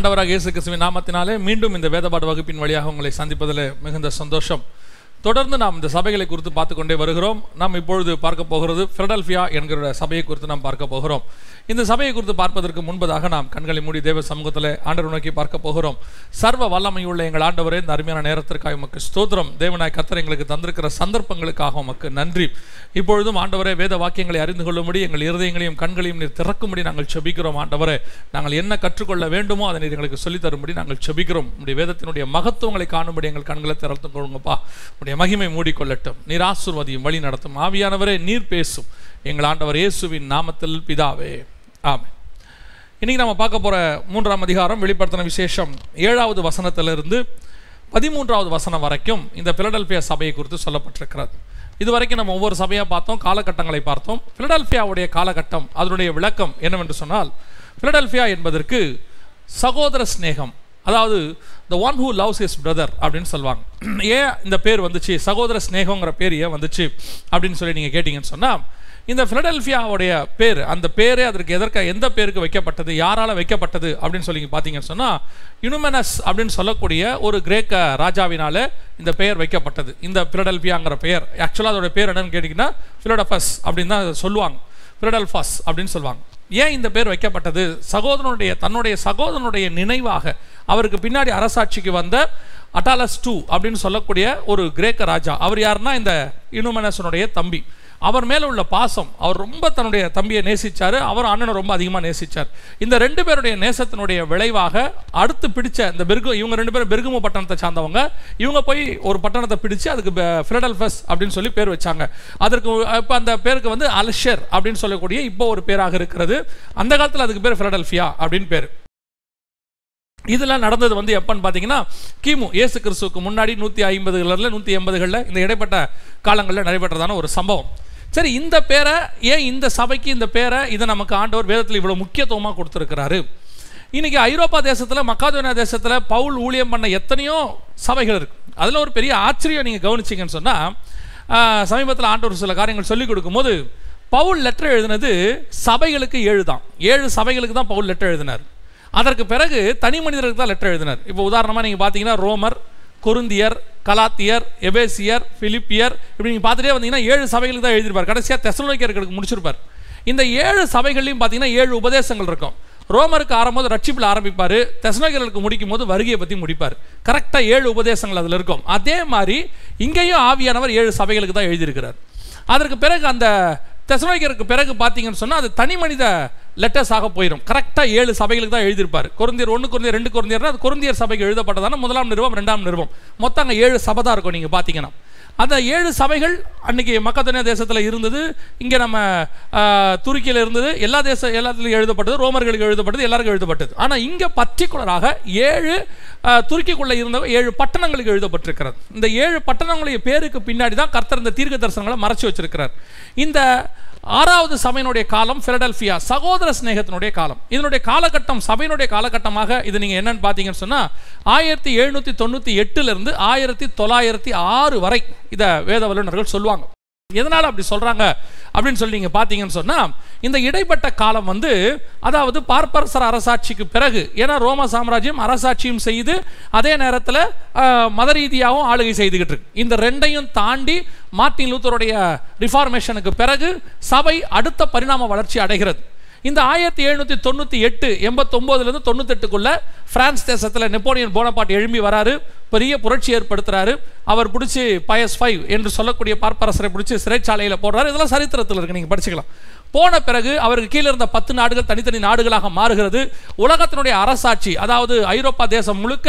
ஆண்டவராக இயேசு கிறிஸ்துவின் நாமத்தினாலே மீண்டும் இந்த வேதபாடு வகுப்பின் வழியாக உங்களை சந்திப்பதில் மிகுந்த சந்தோஷம். தொடர்ந்து நாம் இந்த சபைகளை குறித்து பார்த்து கொண்டே வருகிறோம். நாம் இப்பொழுது பார்க்க போகிறது ஃபிலடல்ஃபியா என்கிற சபையை குறித்து நாம் பார்க்க போகிறோம். இந்த சபையை குறித்து பார்ப்பதற்கு முன்பதாக நாம் கண்களை மூடி தேவ சமூகத்தில் ஆண்டவர் நோக்கி பார்க்க போகிறோம். சர்வ வல்லமையுள்ள எங்கள் ஆண்டவரே இந்த அருமையான நேரத்திற்காக உமக்கு ஸ்தோத்திரம். தேவனாய் கத்தர் எங்களுக்கு தந்திருக்கிற சந்தர்ப்பங்களுக்காக உமக்கு நன்றி. இப்பொழுதும் ஆண்டவரே வேத வாக்கியங்களை அறிந்து கொள்ளும்படி எங்கள் இருதயங்களையும் கண்களையும் நீர் திறக்கும்படி நாங்கள் செபிக்கிறோம் ஆண்டவரே. நாங்கள் என்ன கற்றுக்கொள்ள வேண்டுமோ அதை நீர் எங்களுக்கு சொல்லித் தரும்படி நாங்கள் செபிக்கிறோம். உடைய வேதத்தினுடைய மகத்துவங்களை காணும்படி எங்கள் கண்களை திறந்து கொள்ளுங்கப்பா. உடைய மகிமை மூடிக்கொள்ளட்டும். நீர் ஆசுர்வதியும் வழி நடத்தும். ஆவியானவரே நீர் பேசும். எங்கள் ஆண்டவர் இயேசுவின் நாமத்தில் பிதாவே. ஆமே இன்னைக்கு நம்ம பார்க்க போகிற மூன்றாம் அதிகாரம் வெளிப்படுத்தின விசேஷம் ஏழாவது வசனத்திலிருந்து பதிமூன்றாவது வசனம் வரைக்கும் இந்த பிலடல்பியா சபையை குறித்து சொல்லப்பட்டிருக்கிறது. இது வரைக்கும் நம்ம ஒவ்வொரு சபையாக பார்த்தோம் காலகட்டங்களை பார்த்தோம். பிலடல்பியாவுடைய காலகட்டம் அதனுடைய விளக்கம் என்னவென்று சொன்னால் பிலடல்பியா என்பதற்கு சகோதர சிநேகம் அதாவது the one who loves is brother அப்படின்னு சொல்லுவாங்க. ஏன் இந்த பேர் வந்துச்சு? சகோதர சிநேகங்கிற பேர் ஏன் வந்துச்சு? அப்படின்னு சொல்லி நீங்கள் கேட்டிங்கன்னு சொன்னால் இந்த ஃபிலடெல்ஃபியாவுடைய பேர் அந்த பேரே அதற்கு எதற்க எந்த பேருக்கு வைக்கப்பட்டது யாரால் வைக்கப்பட்டது அப்படின்னு சொல்லி பார்த்தீங்கன்னு சொன்னால் யுனுமெனஸ் அப்படின்னு சொல்லக்கூடிய ஒரு கிரேக்க ராஜாவினால் இந்த பெயர் வைக்கப்பட்டது. இந்த ஃபிலடெல்ஃபியாங்கிற பெயர். ஆக்சுவலாக அதோட பேர் என்னன்னு கேட்டிங்கன்னா ஃபிலடஃபஸ் அப்படின்னு தான் சொல்லுவாங்க. ஃபிலடெல்ஃபாஸ் அப்படின்னு சொல்லுவாங்க. ஏன் இந்த பேர் வைக்கப்பட்டது? சகோதரனுடைய தன்னுடைய சகோதரனுடைய நினைவாக அவருக்கு பின்னாடி அரசாட்சிக்கு வந்த அட்டாலஸ் டூ அப்படின்னு சொல்லக்கூடிய ஒரு கிரேக்க ராஜா. அவர் யாருன்னா இந்த இனுமனசனுடைய தம்பி. அவர் மேலே உள்ள பாசம் அவர் ரொம்ப தன்னுடைய தம்பியை நேசித்தார் அவர் அண்ணனை ரொம்ப அதிகமாக நேசிச்சார். இந்த ரெண்டு பேருடைய நேசத்தினுடைய விளைவாக அடுத்து பிடிச்ச இந்த பெருகு இவங்க ரெண்டு பேரும் பெருகும பட்டணத்தை சார்ந்தவங்க இவங்க போய் ஒரு பட்டணத்தை பிடிச்சு அதுக்கு ஃபிலடல்ஃபஸ் அப்படின்னு சொல்லி பேர் வச்சாங்க. அதற்கு இப்போ அந்த பேருக்கு வந்து அல்ஷர் அப்படின்னு சொல்லக்கூடிய இப்போ ஒரு பேராக இருக்கிறது. அந்த காலத்தில் அதுக்கு பேர் ஃபிலடல்ஃபியா அப்படின்னு பேர். இதெல்லாம் நடந்தது வந்து எப்பன்னு பார்த்தீங்கன்னா கிமு ஏசு கிறிஸ்துவுக்கு முன்னாடி நூற்றி ஐம்பதுகளில் நூற்றி எண்பதுகளில் இந்த இடைப்பட்ட காலங்களில் நடைபெற்றதான ஒரு சம்பவம். சரி இந்த பேரை ஏன் இந்த சபைக்கு இந்த பேரை இதை நமக்கு ஆண்டவர் வேதத்தில் இவ்வளோ முக்கியத்துவமாக கொடுத்துருக்கிறாரு? இன்றைக்கி ஐரோப்பா தேசத்தில் மக்காதோனா தேசத்தில் பவுல் ஊழியம் பண்ண எத்தனையோ சபைகள் இருக்குது அதில் ஒரு பெரிய ஆச்சரியம் நீங்கள் கவனிச்சிங்கன்னு சொன்னால் சமீபத்தில் ஆண்டவர் சில காரியங்கள் சொல்லிக் கொடுக்கும்போது பவுல் லெட்டர் எழுதினது சபைகளுக்கு ஏழு தான். ஏழு சபைகளுக்கு தான் பவுல் லெட்டர் எழுதினார். அதற்கு பிறகு தனி மனிதர்களுக்கு தான் லெட்டர் எழுதினார். இப்போ உதாரணமாக நீங்கள் பார்த்தீங்கன்னா ரோமர் கொருந்தியர் கலாத்தியர் எபேசியர் பிலிப்பியர் இப்படி நீங்கள் பார்த்துட்டே வந்தீங்கன்னா ஏழு சபைகளுக்கு தான் எழுதியிருப்பார். கடைசியாக தெசலோனிக்கர்களுக்கு முடிச்சிருப்பார். இந்த ஏழு சபைகள்லையும் பார்த்தீங்கன்னா ஏழு உபதேசங்கள் இருக்கும். ரோமருக்கு ஆரம்போது ரட்சிப்பில் ஆரம்பிப்பார். தெசலோனிக்கர்களுக்கு முடிக்கும் போது வருகையை பற்றி முடிப்பார். கரெக்டாக ஏழு உபதேசங்கள் அதில் இருக்கும். அதே மாதிரி இங்கேயும் ஆவியானவர் ஏழு சபைகளுக்கு தான் எழுதியிருக்கிறார். அதற்கு பிறகு அந்த தெசலோனிக்கருக்கு பிறகு பார்த்தீங்கன்னு சொன்னால் அது தனி மனித லெட்டர்ஸாக போயிடும் கரெக்டாக ஏழு சபைகளுக்கு தான் எழுதியிருப்பார். குருந்தியர் ஒன்று குருந்தியர் ரெண்டு குருந்தியர்னா அது குருந்தியர் சபைக்கு எழுதப்பட்டதான முதலாம் நிறுவம் ரெண்டாம் நிறுவம் மொத்தம் அங்கே ஏழு சபை தான் இருக்கும் நீங்கள் பார்த்தீங்கன்னா அந்த ஏழு சபைகள் அன்னைக்கு மக்கத்தனியா தேசத்தில் இருந்தது இங்கே நம்ம துருக்கியில் இருந்தது எல்லா தேச எல்லாத்துலையும் எழுதப்பட்டது ரோமர்களுக்கு எழுதப்பட்டது எல்லாருக்கும் எழுதப்பட்டது. ஆனால் இங்கே பர்டிகுலராக ஏழு துருக்கிக்குள்ளே இருந்த ஏழு பட்டணங்களுக்கு எழுதப்பட்டிருக்கிறது. இந்த ஏழு பட்டணங்களுடைய பேருக்கு பின்னாடி தான் கர்த்தர் இந்த தீர்க்க தரிசனங்களை மறைச்சி வச்சிருக்கிறார். இந்த ஆறாவது சபையினுடைய காலம் பிலடெல்பியா சகோதர சிநேகத்தினுடைய காலம். இதனுடைய காலகட்டம் சபையினுடைய காலகட்டமாக இது நீங்கள் என்னன்னு பார்த்தீங்கன்னு சொன்னால் ஆயிரத்தி எழுநூற்றி தொண்ணூற்றி எட்டுலேருந்து ஆயிரத்தி தொள்ளாயிரத்தி ஆறு வரை இதை வேத வல்லுநர்கள் சொல்லுவாங்க. எதனால் அப்படி சொல்கிறாங்க அப்படின்னு சொல்லி நீங்கள் பார்த்தீங்கன்னு சொன்னால் இந்த இடைப்பட்ட காலம் வந்து அதாவது பார்ப்பரசர் அரசாட்சிக்கு பிறகு ஏன்னா ரோம சாம்ராஜ்யம் அரசாட்சியும் செய்து அதே நேரத்தில் மத ரீதியாகவும் ஆளுகை செய்துக்கிட்டு இருக்கு. இந்த ரெண்டையும் தாண்டி மார்ட்டின் லூத்தருடைய ரிஃபார்மேஷனுக்கு பிறகு சபை அடுத்த பரிணாம வளர்ச்சி அடைகிறது. இந்த ஆயிரத்தி எழுநூற்றி தொண்ணூற்றி எட்டு எண்பத்தொம்போதுலேருந்து தொண்ணூத்தெட்டுக்குள்ள பிரான்ஸ் தேசத்தில் நெப்போலியன் போனபாட் எழும்பி வராரு பெரிய புரட்சி ஏற்படுத்துறாரு. அவர் பிடிச்சி பயஸ் ஃபைவ் என்று சொல்லக்கூடிய பார்ப்பரசரை பிடிச்சி சிறைச்சாலையில் போடுறாரு. இதெல்லாம் சரித்திரத்தில் இருக்குது நீங்கள் படிச்சுக்கலாம். போன பிறகு அவருக்கு கீழே இருந்த பத்து நாடுகள் தனித்தனி நாடுகளாக மாறுகிறது. உலகத்தினுடைய அரசாட்சி அதாவது ஐரோப்பா தேசம் முழுக்க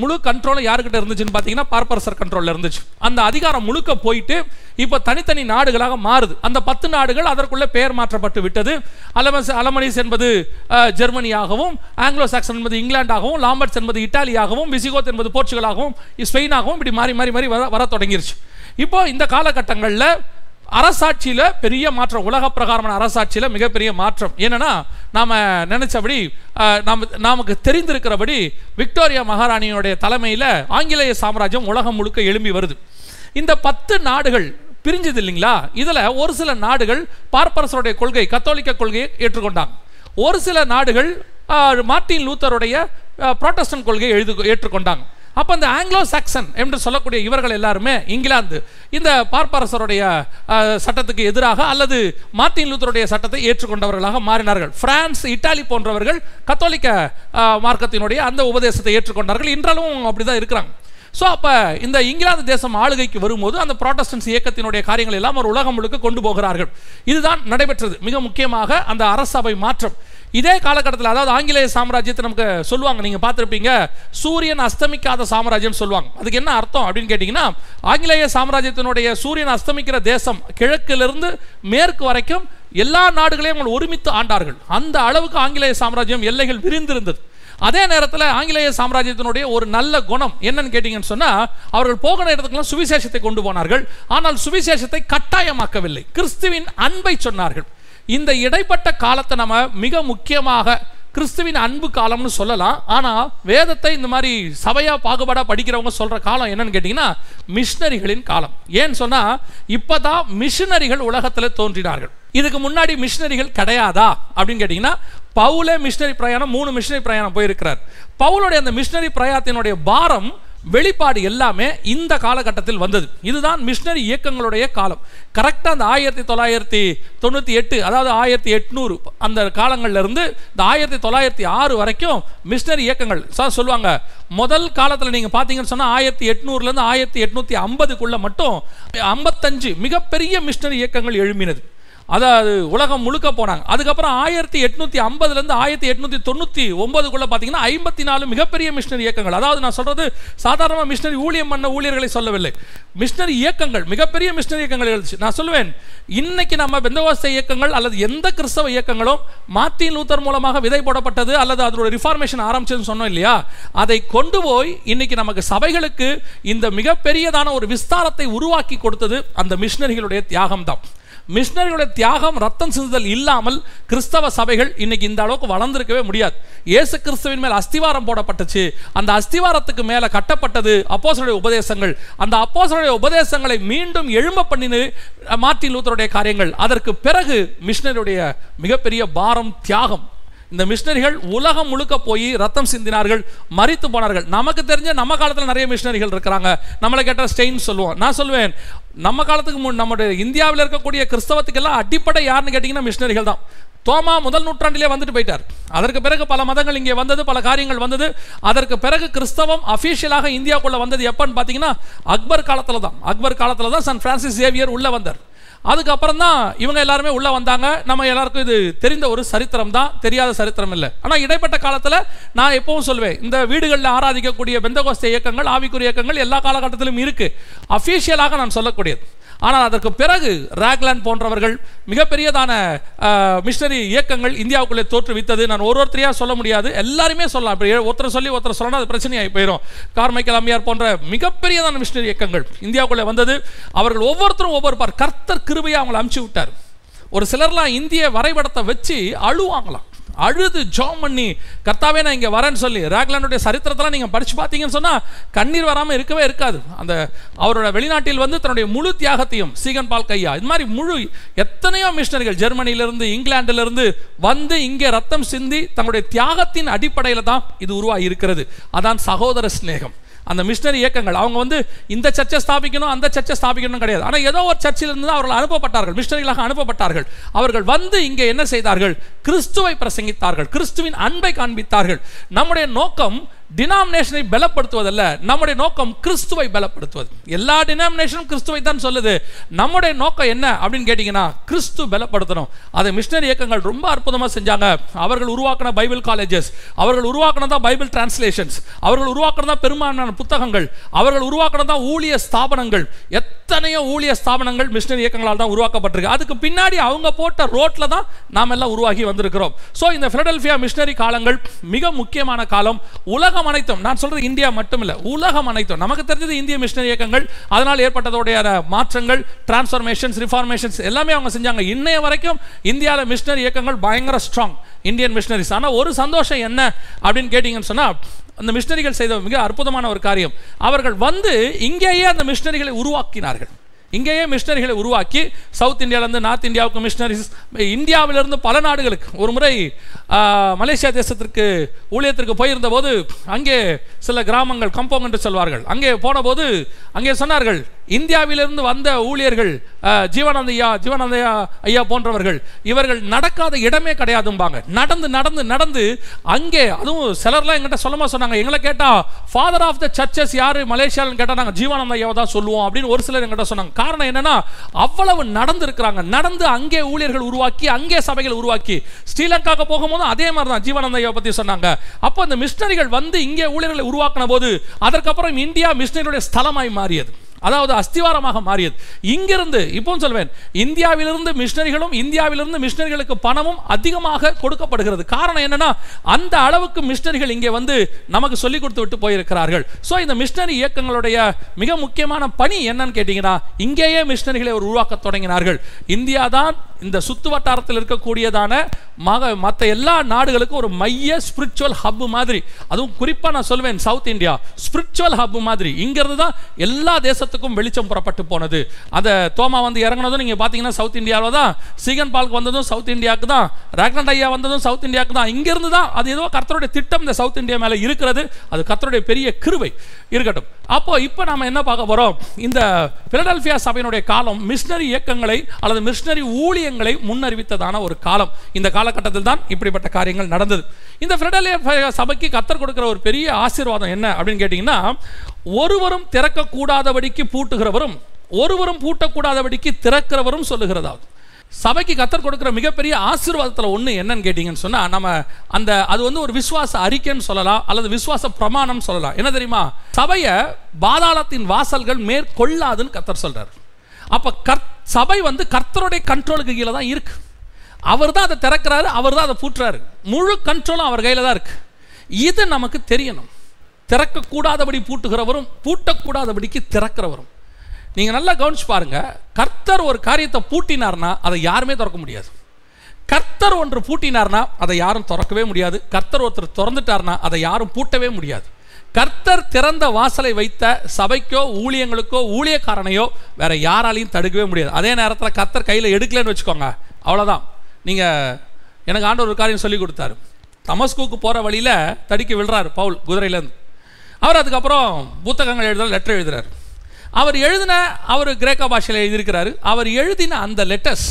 முழு கண்ட்ரோலும் யாருக்கிட்ட இருந்துச்சுன்னு பார்த்தீங்கன்னா பார்ப்பரசர் கண்ட்ரோலில் இருந்துச்சு. அந்த அதிகாரம் முழுக்க போயிட்டு இப்போ தனித்தனி நாடுகளாக மாறுது. அந்த பத்து நாடுகள் அதற்குள்ளே பெயர் மாற்றப்பட்டு விட்டது. அலமஸ் அலமனிஸ் என்பது ஜெர்மனியாகவும் ஆங்கிலோ சாக்சன் என்பது இங்கிலாண்டாகவும் லாம்பர்ட்ஸ் என்பது இட்டாலியாகவும் விசிகோத் என்பது போர்ச்சுகலாகவும் ஸ்பெயினாகவும் இப்படி மாறி மாறி மாறி வர வர தொடங்கிருச்சு. இப்போ இந்த காலகட்டங்களில் அரசாட்சியில் பெரிய மாற்றம் உலக பிரகாரமான அரசாட்சியில் மிகப்பெரிய மாற்றம். என்னென்னா நாம் நினச்சபடி நாம் நமக்கு தெரிந்திருக்கிறபடி விக்டோரியா மகாராணியினுடைய தலைமையில் ஆங்கிலேய சாம்ராஜ்யம் உலகம் முழுக்க எழும்பி வருது. இந்த பத்து நாடுகள் பிரிஞ்சது இல்லைங்களா? இதில் ஒரு சில நாடுகள் பார்ப்பரசருடைய கொள்கை கத்தோலிக்க கொள்கையை ஏற்றுக்கொண்டாங்க. ஒரு சில நாடுகள் மார்ட்டின் லூத்தருடைய புரோட்டஸ்டன்ட் கொள்கையை எழுது ஏற்றுக்கொண்டாங்க. அப்போ இந்த ஆங்கிலோ சாக்சன் என்று சொல்லக்கூடிய இவர்கள் எல்லாருமே இங்கிலாந்து இந்த பார்ப்பரசருடைய சட்டத்துக்கு எதிராக அல்லது மார்ட்டின் லூத்தருடைய சட்டத்தை ஏற்றுக்கொண்டவர்களாக மாறினார்கள். பிரான்ஸ் இட்டாலி போன்றவர்கள் கத்தோலிக்க மார்க்கத்தினுடைய அந்த உபதேசத்தை ஏற்றுக்கொண்டார்கள். இன்றளவும் அப்படிதான் இருக்கிறாங்க. ஸோ அப்போ இந்த இங்கிலாந்து தேசம் ஆளுகைக்கு வரும்போது அந்த ப்ராட்டஸ்டன்ஸ் இயக்கத்தினுடைய காரியங்கள் எல்லாம் ஒரு உலகம் முழுக்க கொண்டு போகிறார்கள். இதுதான் நடைபெற்றது. மிக முக்கியமாக அந்த அரசபை மாற்றம். இதே காலகட்டத்தில் அதாவது ஆங்கிலேய சாம்ராஜ்யத்தை நமக்கு சொல்லுவாங்க நீங்கள் பார்த்துருப்பீங்க சூரியன் அஸ்தமிக்காத சாம்ராஜ்யம் சொல்லுவாங்க. அதுக்கு என்ன அர்த்தம் அப்படின்னு கேட்டிங்கன்னா ஆங்கிலேய சாம்ராஜ்யத்தினுடைய சூரியன் அஸ்தமிக்கிற தேசம் கிழக்கிலிருந்து மேற்கு வரைக்கும் எல்லா நாடுகளையும் அவங்க ஒருமித்து ஆண்டார்கள். அந்த அளவுக்கு ஆங்கிலேய சாம்ராஜ்யம் எல்லைகள் விரிந்திருந்தது. அதே நேரத்தில் ஆங்கிலேய சாம்ராஜ்யத்தினுடைய ஒரு நல்ல குணம் என்னன்னு கேட்டீங்கன்னு சொன்னால் அவர்கள் போகிற இடத்துக்கெல்லாம் சுவிசேஷத்தை கொண்டு போனார்கள். ஆனால் சுவிசேஷத்தை கட்டாயமாக்கவில்லை. கிறிஸ்துவின் அன்பை சொன்னார்கள். இந்த இடைப்பட்ட காலத்தை நம்ம மிக முக்கியமாக கிறிஸ்துவின் அன்பு காலம்னு சொல்லலாம். ஆனால் வேதத்தை இந்த மாதிரி சபையாக பாகுபாடாக படிக்கிறவங்க சொல்கிற காலம் என்னன்னு கேட்டிங்கன்னா மிஷினரிகளின் காலம். ஏன்னு சொன்னால் இப்போ தான் மிஷினரிகள் உலகத்தில் தோன்றினார்கள். இதுக்கு முன்னாடி மிஷினரிகள் கிடையாதா? அப்படின்னு கேட்டிங்கன்னா பவுலே மிஷினரி பிரயாணம் மூணு மிஷினரி பிரயாணம் போயிருக்கிறார். பவுலுடைய அந்த மிஷினரி பிரயாணத்தினுடைய பாரம் வெளிப்பாடு எல்லாமே இந்த காலகட்டத்தில் வந்தது. இதுதான் மிஷினரி இயக்கங்களுடைய காலம். கரெக்டாக அந்த ஆயிரத்தி தொள்ளாயிரத்தி தொண்ணூற்றி எட்டு அதாவது ஆயிரத்தி எட்நூறு அந்த காலங்கள்லேருந்து இந்த ஆயிரத்தி தொள்ளாயிரத்தி ஆறு வரைக்கும் மிஷினரி இயக்கங்கள். சார் சொல்லுவாங்க முதல் காலத்தில் நீங்கள் பார்த்தீங்கன்னு சொன்னால் ஆயிரத்தி எட்நூறுலேருந்து ஆயிரத்தி எட்நூற்றி ஐம்பதுக்குள்ளே மட்டும் ஐம்பத்தஞ்சு மிகப்பெரிய மிஷினரி இயக்கங்கள் எழும்பினது. அதாவது உலகம் முழுக்க போனாங்க. அதுக்கப்புறம் ஆயிரத்தி எட்நூத்தி ஐம்பதுலேருந்து ஆயிரத்தி எட்நூற்றி தொண்ணூற்றி ஒன்பதுக்குள்ள பார்த்தீங்கன்னா ஐம்பத்தி நாலு மிகப்பெரிய மிஷினரி இயக்கங்கள். அதாவது நான் சொல்றது சாதாரணமாக மிஷினரி ஊழியம் பண்ண ஊழியர்களை சொல்லவில்லை. மிஷினரி இயக்கங்கள் மிகப்பெரிய மிஷினரி இயக்கங்கள் எழுதுச்சு நான் சொல்லுவேன் இன்னைக்கு நம்ம பெந்தவாச இயக்கங்கள் அல்லது எந்த கிறிஸ்தவ இயக்கங்களும் மார்ட்டின் லூத்தர் மூலமாக விதை போடப்பட்டது அல்லது அதோட ரிஃபார்மேஷன் ஆரம்பிச்சதுன்னு சொன்னோம் இல்லையா? அதை கொண்டு போய் இன்னைக்கு நமக்கு சபைகளுக்கு இந்த மிகப்பெரியதான ஒரு விஸ்தாரத்தை உருவாக்கி கொடுத்தது அந்த மிஷினரிகளுடைய தியாகம் தான் மிஷினரிகளுடைய தியாகம் ரத்தம் சிந்துதல் இல்லாமல் கிறிஸ்தவ சபைகள் இன்னைக்கு இந்த அளவுக்கு வளர்ந்திருக்கவே முடியாது. இயேசு கிறிஸ்துவின் மேல் அஸ்திவாரம் போடப்பட்டுச்சு. அந்த அஸ்திவாரத்துக்கு மேல கட்டப்பட்டது அப்போசருடைய உபதேசங்கள். அந்த அப்போசருடைய உபதேசங்களை மீண்டும் எழும்ப பண்ணினு மார்ட்டின் லூத்தருடைய காரியங்கள். அதற்கு பிறகு மிஷினரியுடைய மிகப்பெரிய பாரம் தியாகம். இந்த மிஷினரிகள் உலகம் முழுக்க போய் ரத்தம் சிந்தினார்கள் மறித்து போனார்கள். நமக்கு தெரிஞ்ச நம்ம காலத்தில் நிறைய மிஷினரிகள் இருக்கிறாங்க. நம்மளை கேட்டால் ஸ்டெயின் சொல்லுவோம் நான் சொல்லுவேன் நம்ம காலத்துக்கு முன் நம்முடைய இந்தியாவில் இருக்கக்கூடிய கிறிஸ்தவத்துக்கெல்லாம் அடிப்படை யாருன்னு கேட்டிங்கன்னா மிஷினரிகள் தான். தோமா முதல் நூற்றாண்டிலே வந்துட்டு போயிட்டார். அதற்கு பிறகு பல மதங்கள் இங்கே வந்தது பல காரியங்கள் வந்தது. அதற்கு பிறகு கிறிஸ்தவம் அஃபீஷியலாக இந்தியாவுக்குள்ளே வந்தது எப்பன்னு பார்த்தீங்கன்னா அக்பர் காலத்தில் தான் அக்பர் காலத்தில் தான் சன் பிரான்சிஸ் சேவியர் உள்ளே வந்தார். அதுக்கப்புறம் தான் இவங்க எல்லாருமே உள்ள வந்தாங்க. நம்ம எல்லாருக்கும் இது தெரிந்த ஒரு சரித்திரம் தான் தெரியாத சரித்திரம் இல்லை. ஆனால் இடைப்பட்ட காலத்தில் நான் எப்பவும் சொல்லுவேன் இந்த வீடுகளில் ஆராதிக்கக்கூடிய பெந்தகோஸ்த இயக்கங்கள் ஆவிக்குரிய இயக்கங்கள் எல்லா காலகட்டத்திலும் இருக்கு. அஃபீஷியலாக நான் சொல்லக்கூடியது. ஆனால் அதற்கு பிறகு ராக்லேண்ட் போன்றவர்கள் மிகப்பெரியதான மிஷனரி இயக்கங்கள் இந்தியாவுக்குள்ளே தோற்றுவித்தது. நான் ஒரு ஒருத்தரையாக சொல்ல முடியாது. எல்லாருமே சொல்லலாம். இப்போ ஒருத்தர் சொல்லி ஒருத்தர் சொல்லணும் அது பிரச்சனையாகி போயிடும் கார்மைக்கல் அம்மையார் போன்ற மிகப்பெரியதான மிஷனரி இயக்கங்கள் இந்தியாவுக்குள்ளே வந்தது. அவர்கள் ஒவ்வொருத்தரும் ஒவ்வொரு பார் கர்த்தர் கிருபையை அவங்களை அமுச்சு விட்டார். ஒரு சிலர்லாம் இந்திய வரைபடத்தை வச்சு அழுவாங்களாம். அழுது ஜோம் பண்ணி கர்த்தாவே நான் இங்கே வரேன்னு சொல்லி. ராக்லாண்டுடைய சரித்திரத்தெல்லாம் நீங்கள் படித்து பார்த்தீங்கன்னு சொன்னால் கண்ணீர் வராமல் இருக்கவே இருக்காது. அந்த அவரோட வெளிநாட்டில் வந்து தன்னுடைய முழு தியாகத்தையும் சீகன் பால் கையா இது மாதிரி முழு எத்தனையோ மிஷினரிகள் ஜெர்மனியிலிருந்து இங்கிலாண்டிலிருந்து வந்து இங்கே ரத்தம் சிந்தி தங்களுடைய தியாகத்தின் அடிப்படையில் தான் இது உருவாகி இருக்கிறது அதான் சகோதர சிநேகம். அந்த மிஷினரி இயக்கங்கள். அவங்க வந்து இந்த சர்ச்சை ஸ்தாபிக்கணும் அந்த சர்ச்சை ஸ்தாபிக்கணும் கிடையாது. ஆனால் ஏதோ ஒரு சர்ச்சிலிருந்து தான் அவர்கள் அனுப்பப்பட்டார்கள். மிஷினரிகளாக அனுப்பப்பட்டார்கள். அவர்கள் வந்து இங்கே என்ன செய்தார்கள்? கிறிஸ்துவை பிரசங்கித்தார்கள். கிறிஸ்துவின் அன்பை காண்பித்தார்கள். நம்முடைய நோக்கம் டினாமினேஷனை பலப்படுத்துவதல்ல நம்முடைய நோக்கம் கிறிஸ்துவை பலப்படுத்துவது. எல்லா டினாமினேஷனும் கிறிஸ்துவை தான் சொல்லுது. நம்முடைய நோக்கம் என்ன அப்படின்னு கேட்டிங்கன்னா கிறிஸ்து பலப்படுத்தணும். அதை மிஷினரி இயக்கங்கள் ரொம்ப அற்புதமாக செஞ்சாங்க. அவர்கள் உருவாக்கின பைபிள் காலேஜஸ் அவர்கள் உருவாக்கினதா பைபிள் டிரான்ஸ்லேஷன்ஸ் அவர்கள் உருவாக்கினதா பெரும்பாலான புத்தகங்கள் அவர்கள் உருவாக்கினதா ஊழிய ஸ்தாபனங்கள். எத் எத்தனையோ ஊழிய ஸ்தாபனங்கள் மிஷினரி இயக்கங்களால் தான் உருவாக்கப்பட்டிருக்கு. அதுக்கு பின்னாடி அவங்க போட்ட ரோட்டில் தான் நாம் எல்லாம் உருவாகி வந்திருக்கிறோம். ஸோ இந்த ஃபிலடெல்ஃபியா மிஷினரி காலங்கள் மிக முக்கியமான காலம். உலகம் அனைத்தும் நான் சொல்றது இந்தியா மட்டும் இல்லை உலகம் அனைத்தும். நமக்கு தெரிஞ்சது இந்திய மிஷினரி இயக்கங்கள் அதனால் ஏற்பட்டதோடைய மாற்றங்கள் டிரான்ஸ்ஃபர்மேஷன்ஸ் ரிஃபார்மேஷன்ஸ் எல்லாமே அவங்க செஞ்சாங்க. இன்னைய வரைக்கும் இந்தியாவில் மிஷினரி இயக்கங்கள் பயங்கர ஸ்ட்ராங் இந்தியன் மிஷினரிஸ் ஆனால் ஒரு சந்தோஷம் என்ன அப்படின்னு கேட்டிங்கன்னு சொன்னால் அந்த மிஷினரிகள் செய்த மிக அற்புதமான ஒரு காரியம். அவர்கள் வந்து இங்கேயே அந்த மிஷினரிகளை உருவாக்கினார்கள். இங்கேயே மிஷினரிகளை உருவாக்கி சவுத் இந்தியாவிலேருந்து நார்த் இந்தியாவுக்கு மிஷினரிஸ் இந்தியாவிலிருந்து பல நாடுகளுக்கு ஒரு முறை மலேசியா தேசத்திற்கு ஊழியத்திற்கு போயிருந்த போது அங்கே சில கிராமங்கள் கம்போங் என்று சொல்வார்கள். அங்கே போனபோது அங்கே சொன்னார்கள் இந்தியாவிலிருந்து வந்த ஊழியர்கள் ஆ, ஜீவானந்த ஐயா ஐயா போன்றவர்கள் இவர்கள் நடக்காத இடமே கிடையாதும்பாங்க. நடந்து நடந்து நடந்து அங்கே அதுவும் சிலர்லாம் எங்கிட்ட சொல்லமா சொன்னாங்க. எங்களை கேட்டால் ஃபாதர் ஆஃப் த சர்ச்சஸ் யார்? மலேசியாவில் கேட்டால் நாங்கள் ஜீவானந்த ஐயாவை தான் சொல்லுவோம் அப்படின்னு ஒரு சிலர் எங்கிட்ட சொன்னாங்க. காரணம் என்னன்னா அவ்வளவு நடந்து இருக்கிறாங்க நடந்து அங்கே ஊழியர்கள் உருவாக்கி அங்கே சபைகள் உருவாக்கி ஸ்ரீலங்காவுக்கு போகும்போது அதே மாதிரி தான் ஜீவானந்த ஐயாவை பற்றி சொன்னாங்க. அப்போ அந்த மிஷினரிகள் வந்து இங்கே ஊழியர்களை உருவாக்கின போது அதற்கப்புறம் இந்தியா மிஷினரியுடைய ஸ்தலமாய் மாறியது. அதாவது அஸ்திவாரமாக மாறியது. இங்கிருந்து இப்போ சொல்வேன் இந்தியாவிலிருந்து மிஷினரிகளும் இந்தியாவிலிருந்து மிஷினரிகளுக்கு பணமும் அதிகமாக கொடுக்கப்படுகிறது. காரணம் என்னன்னா அந்த அளவுக்கு மிஷினரிகள் இங்கே வந்து நமக்கு சொல்லிக் கொடுத்து விட்டு போயிருக்கிறார்கள். ஸோ இந்த மிஷினரி இயக்கங்களுடைய மிக முக்கியமான பணி என்னன்னு கேட்டிங்கன்னா இங்கேயே மிஷினரிகளை ஒரு உருவாக்க தொடங்கினார்கள். இந்தியா தான் இந்த சுத்து வட்டாரத்தில் இருக்கக்கூடியதான மக மற்ற எல்லா நாடுகளுக்கும் ஒரு மைய ஸ்பிரிச்சுவல் ஹப் மாதிரி. அதுவும் குறிப்பாக நான் சொல்வேன் சவுத் இந்தியா ஸ்பிரிச்சுவல் ஹப் மாதிரி. இங்கிருந்து தான் எல்லா தேசத்துக்கும் வெளிச்சம் புறப்பட்டு போனது. அந்த தோமா வந்து இறங்குனதும் நீங்கள் பார்த்தீங்கன்னா சவுத் இந்தியாவில் தான் சீகன் பால்க் வந்ததும் சவுத் இந்தியாவுக்கு தான் ரேக்னட் ஐயா வந்ததும் சவுத் இந்தியாவுக்கு தான். இங்கிருந்து தான் அது ஏதோ கர்த்தருடைய திட்டம் இந்த சவுத் இந்தியா மேலே இருக்கிறது. அது கர்த்தருடைய பெரிய கிருவை இருக்கட்டும். அப்போ இப்போ நாம என்ன பார்க்க போகிறோம் இந்த பிலடெல்பியா சபையினுடைய காலம் மிஷினரி இயக்கங்களை அல்லது மிஷினரி ஊழியங்களை முன்னறிவித்ததான ஒரு காலம். இந்த காலகட்டத்தில் தான் இப்படிப்பட்ட காரியங்கள் நடந்தது. இந்த பிலடெல்பியா சபைக்கு கத்தர் கொடுக்குற ஒரு பெரிய ஆசீர்வாதம் என்ன அப்படின்னு கேட்டிங்கன்னா ஒருவரும் திறக்கக்கூடாதபடிக்கு பூட்டுகிறவரும் ஒருவரும் பூட்டக்கூடாதபடிக்கு திறக்கிறவரும் சொல்லுகிறதாவது. சபைக்கு கத்தர் கொடுக்குற மிகப்பெரிய ஆசீர்வாதத்தில் ஒன்று என்னன்னு கேட்டிங்கன்னு சொன்னால் நம்ம அந்த அது வந்து ஒரு விசுவாச அறிக்கைன்னு சொல்லலாம் அல்லது விசுவாச பிரமாணம் சொல்லலாம். என்ன தெரியுமா? சபையை பாதாளத்தின் வாசல்கள் மேற்கொள்ளாதுன்னு கத்தர் சொல்கிறார் அப்போ கர் சபை வந்து கர்த்தருடைய கண்ட்ரோலுக்கு கீழே தான் இருக்கு. அவர் தான் அதை திறக்கிறாரு அவர் தான் அதை பூட்டுறாரு. முழு கண்ட்ரோலும் அவர் கையில் தான் இருக்கு. இது நமக்கு தெரியணும். திறக்கக்கூடாதபடி பூட்டுகிறவரும் பூட்டக்கூடாதபடிக்கு திறக்கிறவரும். நீங்கள் நல்லா கவனிச்சு பாருங்கள் கர்த்தர் ஒரு காரியத்தை பூட்டினார்னா அதை யாருமே திறக்க முடியாது. கர்த்தர் ஒன்று பூட்டினார்னா அதை யாரும் திறக்கவே முடியாது. கர்த்தர் ஒருத்தர் திறந்துட்டார்னா அதை யாரும் பூட்டவே முடியாது. கர்த்தர் திறந்த வாசலை வைத்த சபைக்கோ ஊழியங்களுக்கோ ஊழியக்காரனையோ வேற யாராலையும் தடுக்கவே முடியாது. அதே நேரத்தில் கர்த்தர் கையில் எடுக்கலன்னு வச்சுக்கோங்க. அவ்வளோதான் நீங்கள் எனக்கு ஆண்டவர் ஒரு காரியம் சொல்லி கொடுத்தாரு. தமஸ்கூக்கு போகிற வழியில் தடுக்கி விழுறாரு பவுல் குதிரையிலேருந்து அவர் அதுக்கப்புறம் புத்தகங்கள் எழுதுற லெட்டர் எழுதுறாரு. அவர் எழுதின அவர் கிரேக்க பாஷையில் எழுதியிருக்கிறாரு. அவர் எழுதின அந்த லெட்டர்ஸ்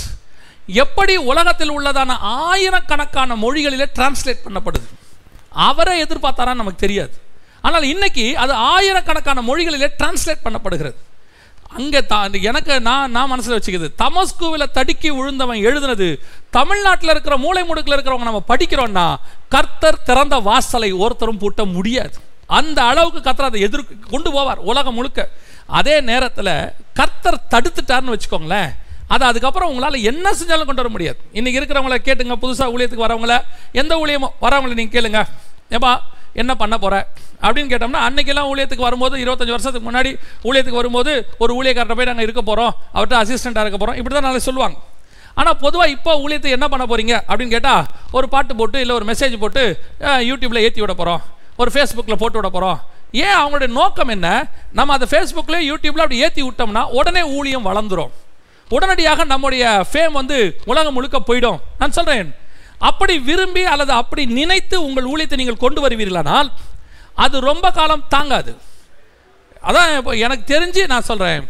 எப்படி உலகத்தில் உள்ளதான ஆயிரக்கணக்கான மொழிகளில் டிரான்ஸ்லேட் பண்ணப்படுது. அவரை எதிர்பார்த்தாரான்னு நமக்கு தெரியாது. ஆனால் இன்னைக்கு அது ஆயிரக்கணக்கான மொழிகளில் டிரான்ஸ்லேட் பண்ணப்படுகிறது. அங்கே தா எனக்கு நான் நான் மனசில் வச்சுக்கிறது தமஸ்குவில் தடுக்கி விழுந்தவன் எழுதுனது தமிழ்நாட்டில் இருக்கிற மூளை முடுக்கில் இருக்கிறவங்க நம்ம படிக்கிறோன்னா கர்த்தர் திறந்த வாசலை ஒருத்தரும் பூட்ட முடியாது. அந்த அளவுக்கு கர்த்தர் அதை எதிர்க்கு கொண்டு போவார் உலகம் முழுக்க. அதே நேரத்தில் கர்த்தர் தடுத்துட்டார்னு வச்சுக்கோங்களேன். அது அதுக்கப்புறம் உங்களால் என்ன செஞ்சாலும் கொண்டு வர முடியாது. இன்றைக்கி இருக்கிறவங்கள கேட்டுங்க புதுசாக ஊழியத்துக்கு வரவங்கள எந்த ஊழியமோ வரவங்கள நீங்கள் கேளுங்க. ஏப்பா என்ன பண்ண போகிற அப்படின்னு கேட்டோம்னா அன்னைக்கெல்லாம் ஊழியத்துக்கு வரும்போது இருபத்தஞ்சி வருஷத்துக்கு முன்னாடி ஊழியத்துக்கு வரும்போது ஒரு ஊழியக்காரரை போய் நாங்கள் இருக்க போகிறோம் அவர்கிட்ட அசிஸ்டண்ட்டாக இருக்க போகிறோம் இப்படி தான் நாளை சொல்லுவாங்க. ஆனால் பொதுவாக இப்போ ஊழியத்தை என்ன பண்ண போகிறீங்க அப்படின்னு கேட்டால் ஒரு பாட்டு போட்டு இல்லை ஒரு மெசேஜ் போட்டு யூடியூப்பில் ஏற்றி விட போகிறோம் ஒரு ஃபேஸ்புக்கில் போட்டு விட போகிறோம் ஏன் அவங்களுடைய நோக்கம் என்ன? நம்ம அதை ஃபேஸ்புக்கில் யூடியூப்ல அப்படி ஏற்றி விட்டோம்னா உடனே ஊழியம் வளர்ந்துரும். உடனடியாக நம்முடைய ஃபேம் வந்து உலகம் முழுக்க போயிடும். நான் சொல்கிறேன் அப்படி விரும்பி அல்லது அப்படி நினைத்து உங்கள் ஊழியத்தை நீங்கள் கொண்டு வருவீர்களானால் அது ரொம்ப காலம் தாங்காது. அதான் இப்போ எனக்கு தெரிஞ்சு நான் சொல்கிறேன்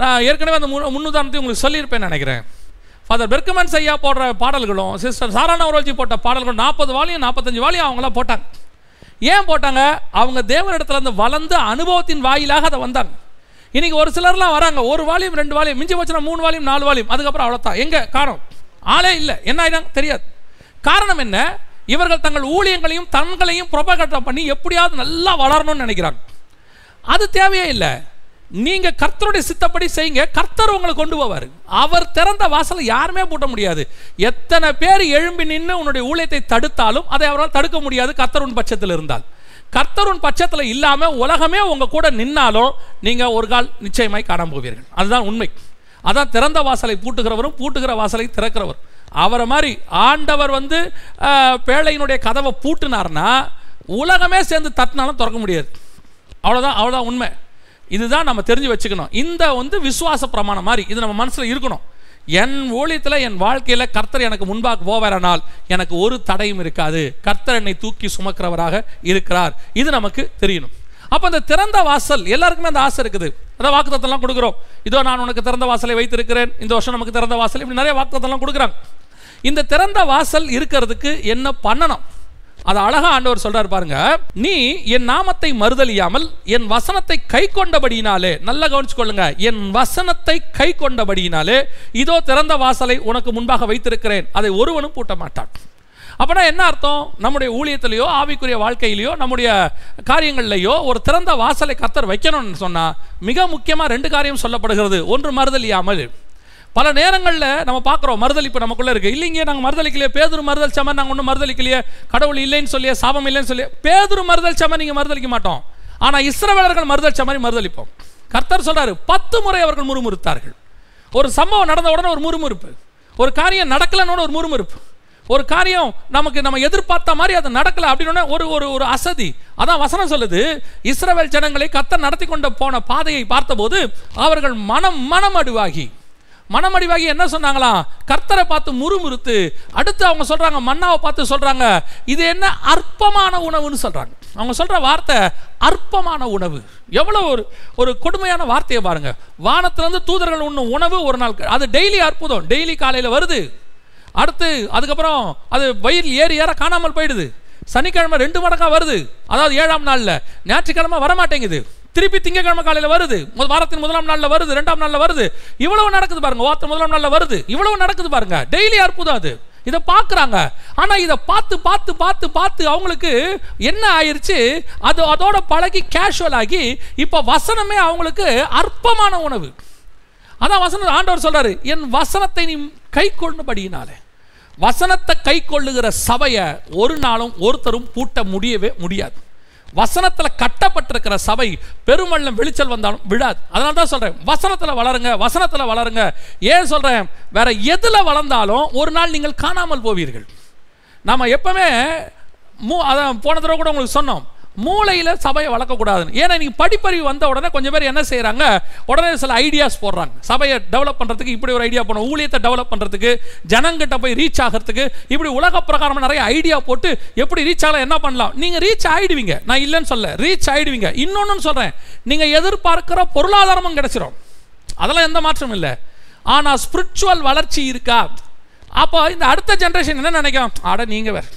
நான் ஏற்கனவே அந்த முன்னுதாரணத்தை முன்னுதாரணத்தையும் உங்களுக்கு சொல்லியிருப்பேன் நினைக்கிறேன். ஃபாதர் பெர்கமன்ஸ் ஐயா போடுற பாடல்களும் சிஸ்டர் சாரானா உரோஜி போட்ட பாடல்களும் நாற்பது வாலியும் நாற்பத்தஞ்சு வாலியும் அவங்களாம் போட்டாங்க. ஏன் போட்டாங்க? அவங்க தேவனிடத்துல இருந்து வளர்ந்து அனுபவத்தின் வாயிலாக அதை வந்தாங்க. இன்னைக்கு ஒரு சிலர்லாம் வராங்க ஒரு வாலியும் ரெண்டு வாலியும் மிஞ்சி போச்சுன்னா மூணு வாலியும் நாலு வாலியும் அதுக்கப்புறம் அவ்வளோதான் எங்கே? காரணம் ஆளே இல்லை. என்ன ஆயிடாங்க தெரியாது. காரணம் என்ன? இவர்கள் தங்கள் ஊழியங்களையும் தங்களையும் ப்ரொபகேட்டர் பண்ணி எப்படியாவது நல்லா வளரணும்னு நினைக்கிறாங்க. அது தேவையே இல்லை. நீங்க கர்த்தருடைய சித்தப்படி செய்யுங்க. கர்த்தர் உங்களை கொண்டு போவார். அவர் திறந்த வாசலை யாருமே பூட்ட முடியாது. எத்தனை பேர் எழும்பி நின்று உன்னுடைய ஊழியத்தை தடுத்தாலும் அதை அவரால் தடுக்க முடியாது. கர்த்தருன் பட்சத்தில் இருந்தால். கர்த்தருன் பட்சத்தில் இல்லாமல் உலகமே உங்க கூட நின்னாலும் நீங்க ஒரு கால் நிச்சயமாய் காண போவீர்கள். அதுதான் உண்மை. அதான் திறந்த வாசலை பூட்டுகிறவரும் பூட்டுகிற வாசலை திறக்கிறவர். அவரை மாதிரி ஆண்டவர் வந்து பேழையினுடைய கதவை பூட்டினார்னா உலகமே சேர்ந்து தட்டினாலும் திறக்க முடியாது. அவ்வளோதான் அவ்வளோதான் உண்மை. இதுதான் நம்ம தெரிஞ்சு வச்சுக்கணும். இந்த வந்து விசுவாச பிரமாணம் மாதிரி இது நம்ம மனசில் இருக்கணும். என் ஊழியத்தில் என் வாழ்க்கையில் கர்த்தர் எனக்கு முன்பாக போவாரானால் எனக்கு ஒரு தடையும் இருக்காது. கர்த்தர் என்னை தூக்கி சுமக்கிறவராக இருக்கிறார். இது நமக்கு தெரியணும். அப்போ அந்த திறந்த வாசல் எல்லாருக்குமே அந்த ஆசை இருக்குது. அதான் வாக்குத்தத்தெல்லாம் கொடுக்குறோம். இதோ நான் உனக்கு திறந்த வாசலை வைத்திருக்கிறேன். இந்த வருஷம் நமக்கு திறந்த வாசல் இப்படி நிறைய வாக்குத்தத்தெல்லாம் கொடுக்குறாங்க. இந்த திறந்த வாசல் இருக்கிறதுக்கு என்ன பண்ணணும்? அது அழகா ஆண்டவர் சொல்றாரு பாருங்க. நீ என் நாமத்தை மறுதலியாமல் என் வசனத்தை கை கொண்டபடியினாலே நல்லா கவனிச்சுக்கொள்ளுங்க. என் வசனத்தை கை கொண்டபடியினாலே இதோ திறந்த வாசலை உனக்கு முன்பாக வைத்திருக்கிறேன். அதை ஒருவனும் பூட்ட மாட்டான் அப்படின்னா என்ன அர்த்தம்? நம்முடைய ஊழியத்திலேயோ ஆவிக்குரிய வாழ்க்கையிலையோ நம்முடைய காரியங்கள்லையோ ஒரு திறந்த வாசலை கத்தர் வைக்கணும்னு சொன்னால் மிக முக்கியமாக ரெண்டு காரியம் சொல்லப்படுகிறது. ஒன்று மறுதலியாமல். பல நேரங்களில் நம்ம பார்க்குறோம் மறுதளிப்பு நமக்குள்ளே இருக்குது இல்லைங்க நாங்கள் மறுதலிக்கலையே பேதுரு மறுதலிச்சாம நாங்கள் ஒன்றும் மறுதளிக்கலையே. கடவுள் இல்லைன்னு சொல்லியே சாபம் இல்லைன்னு சொல்லி பேதுரு மறுதலிச்சாம நீங்கள் மறுதளிக்க மாட்டோம். ஆனால் இஸ்ரவேலர்கள் மறுதல் சமரி மறுதளிப்போம். கர்த்தர் சொல்கிறாரு பத்து முறை அவர்கள் முறுமுறுத்தார்கள். ஒரு சம்பவம் நடந்த உடனே ஒரு முறுமுறுப்பு. ஒரு காரியம் நடக்கலன்னு ஒரு முறுமுறுப்பு. ஒரு காரியம் நமக்கு நம்ம எதிர்பார்த்த மாதிரி அது நடக்கல அப்படின்னு ஒரு ஒரு ஒரு அசதி. அதான் வசனம் சொல்லுது இஸ்ரவேல் ஜனங்களை கத்த நடத்தி கொண்டு போன பாதையை பார்த்தபோது அவர்கள் மனம் மனமடுவாகி. மனமடிவாகி என்ன சொன்னாங்களாம் கர்த்தரை பார்த்து முறுமுறுத்து அடுத்து அவங்க சொல்கிறாங்க மன்னாவை பார்த்து சொல்கிறாங்க இது என்ன அற்பமான உணவுன்னு சொல்கிறாங்க அவங்க சொல்கிற வார்த்தை அற்பமான உணவு. எவ்வளோ ஒரு ஒரு கொடுமையான வார்த்தையை பாருங்கள் வானத்திலேருந்து தூதர்கள் உண்ணும் உணவு ஒரு நாள் அது டெய்லி அற்புதம். டெய்லி காலையில் வருது. அடுத்து அதுக்கப்புறம் அது வயிறு ஏறி ஏற காணாமல் போயிடுது. சனிக்கிழமை ரெண்டு மடங்கா வருது. அதாவது ஏழாம் நாளில். ஞாயிற்றுக்கிழமை வரமாட்டேங்குது. திருப்பி திங்கக்கிழமை காலையில் வருது. முத- வாரத்தின் முதலாம் நாளில் வருது ரெண்டாம் நாளில் வருது. இவ்வளவு நடக்குது பாருங்க வாரத்தின் முதலாம் நாளில் வருது. இவ்வளவு நடக்குது பாருங்க. டெய்லி அற்புதம் அது. இதை பார்க்குறாங்க. ஆனால் இதை பார்த்து பார்த்து பார்த்து பார்த்து அவங்களுக்கு என்ன ஆயிடுச்சு அது அதோட பழகி கேஷுவல் ஆகி இப்போ வசனமே அவங்களுக்கு அற்பமான உணவு. அதான் வசனம் ஆண்டவர் சொல்கிறாரு என் வசனத்தை நீ கை கொண்டபடியினாலே வசனத்தை கை கொள்ளுகிற சபையை ஒரு நாளும் ஒருத்தரும் பூட்ட முடியவே முடியாது. வசனத்தில் கட்டப்பட்டிருக்கிற சபை பெருமள்ளம் வெளிச்சல் வந்தாலும் விழாது. அதனால தான் சொல்கிறேன் வசனத்தில் வளருங்க வசனத்தில் வளருங்க. ஏன் சொல்கிறேன் வேற எதில் வளர்ந்தாலும் ஒரு நாள் நீங்கள் காணாமல் போவீர்கள். நம்ம எப்பவுமே மூ அதான் போன தடவை கூட உங்களுக்கு சொன்னோம் மூளையில் சபையை வளர்க்கக்கூடாதுன்னு ஏன்னா நீங்கள் படிப்பறிவு வந்த உடனே கொஞ்சம் பேர் என்ன செய்கிறாங்க உடனே சில ஐடியாஸ் போடுறாங்க. சபையை டெவலப் பண்ணுறதுக்கு இப்படி ஒரு ஐடியா போடணும். ஊழியத்தை டெவலப் பண்ணுறதுக்கு ஜனங்கிட்ட போய் ரீச் ஆகிறதுக்கு இப்படி உலக பிரகாரம் நிறைய ஐடியா போட்டு எப்படி ரீச் ஆகலாம் என்ன பண்ணலாம்? நீங்கள் ரீச் ஆகிடுவீங்க நான் இல்லைன்னு சொல்ல ரீச் ஆகிடுவீங்க இன்னொன்று சொல்கிறேன் நீங்கள் எதிர்பார்க்கிற பொருளாதாரமும் கிடச்சிரும். அதெல்லாம் எந்த மாற்றமும் இல்லை. ஆனால் ஸ்பிரிச்சுவல் வளர்ச்சி இருக்கா? அப்போ இந்த அடுத்த ஜென்ரேஷன் என்ன நினைக்கும்? ஆட நீங்கள் வேறு.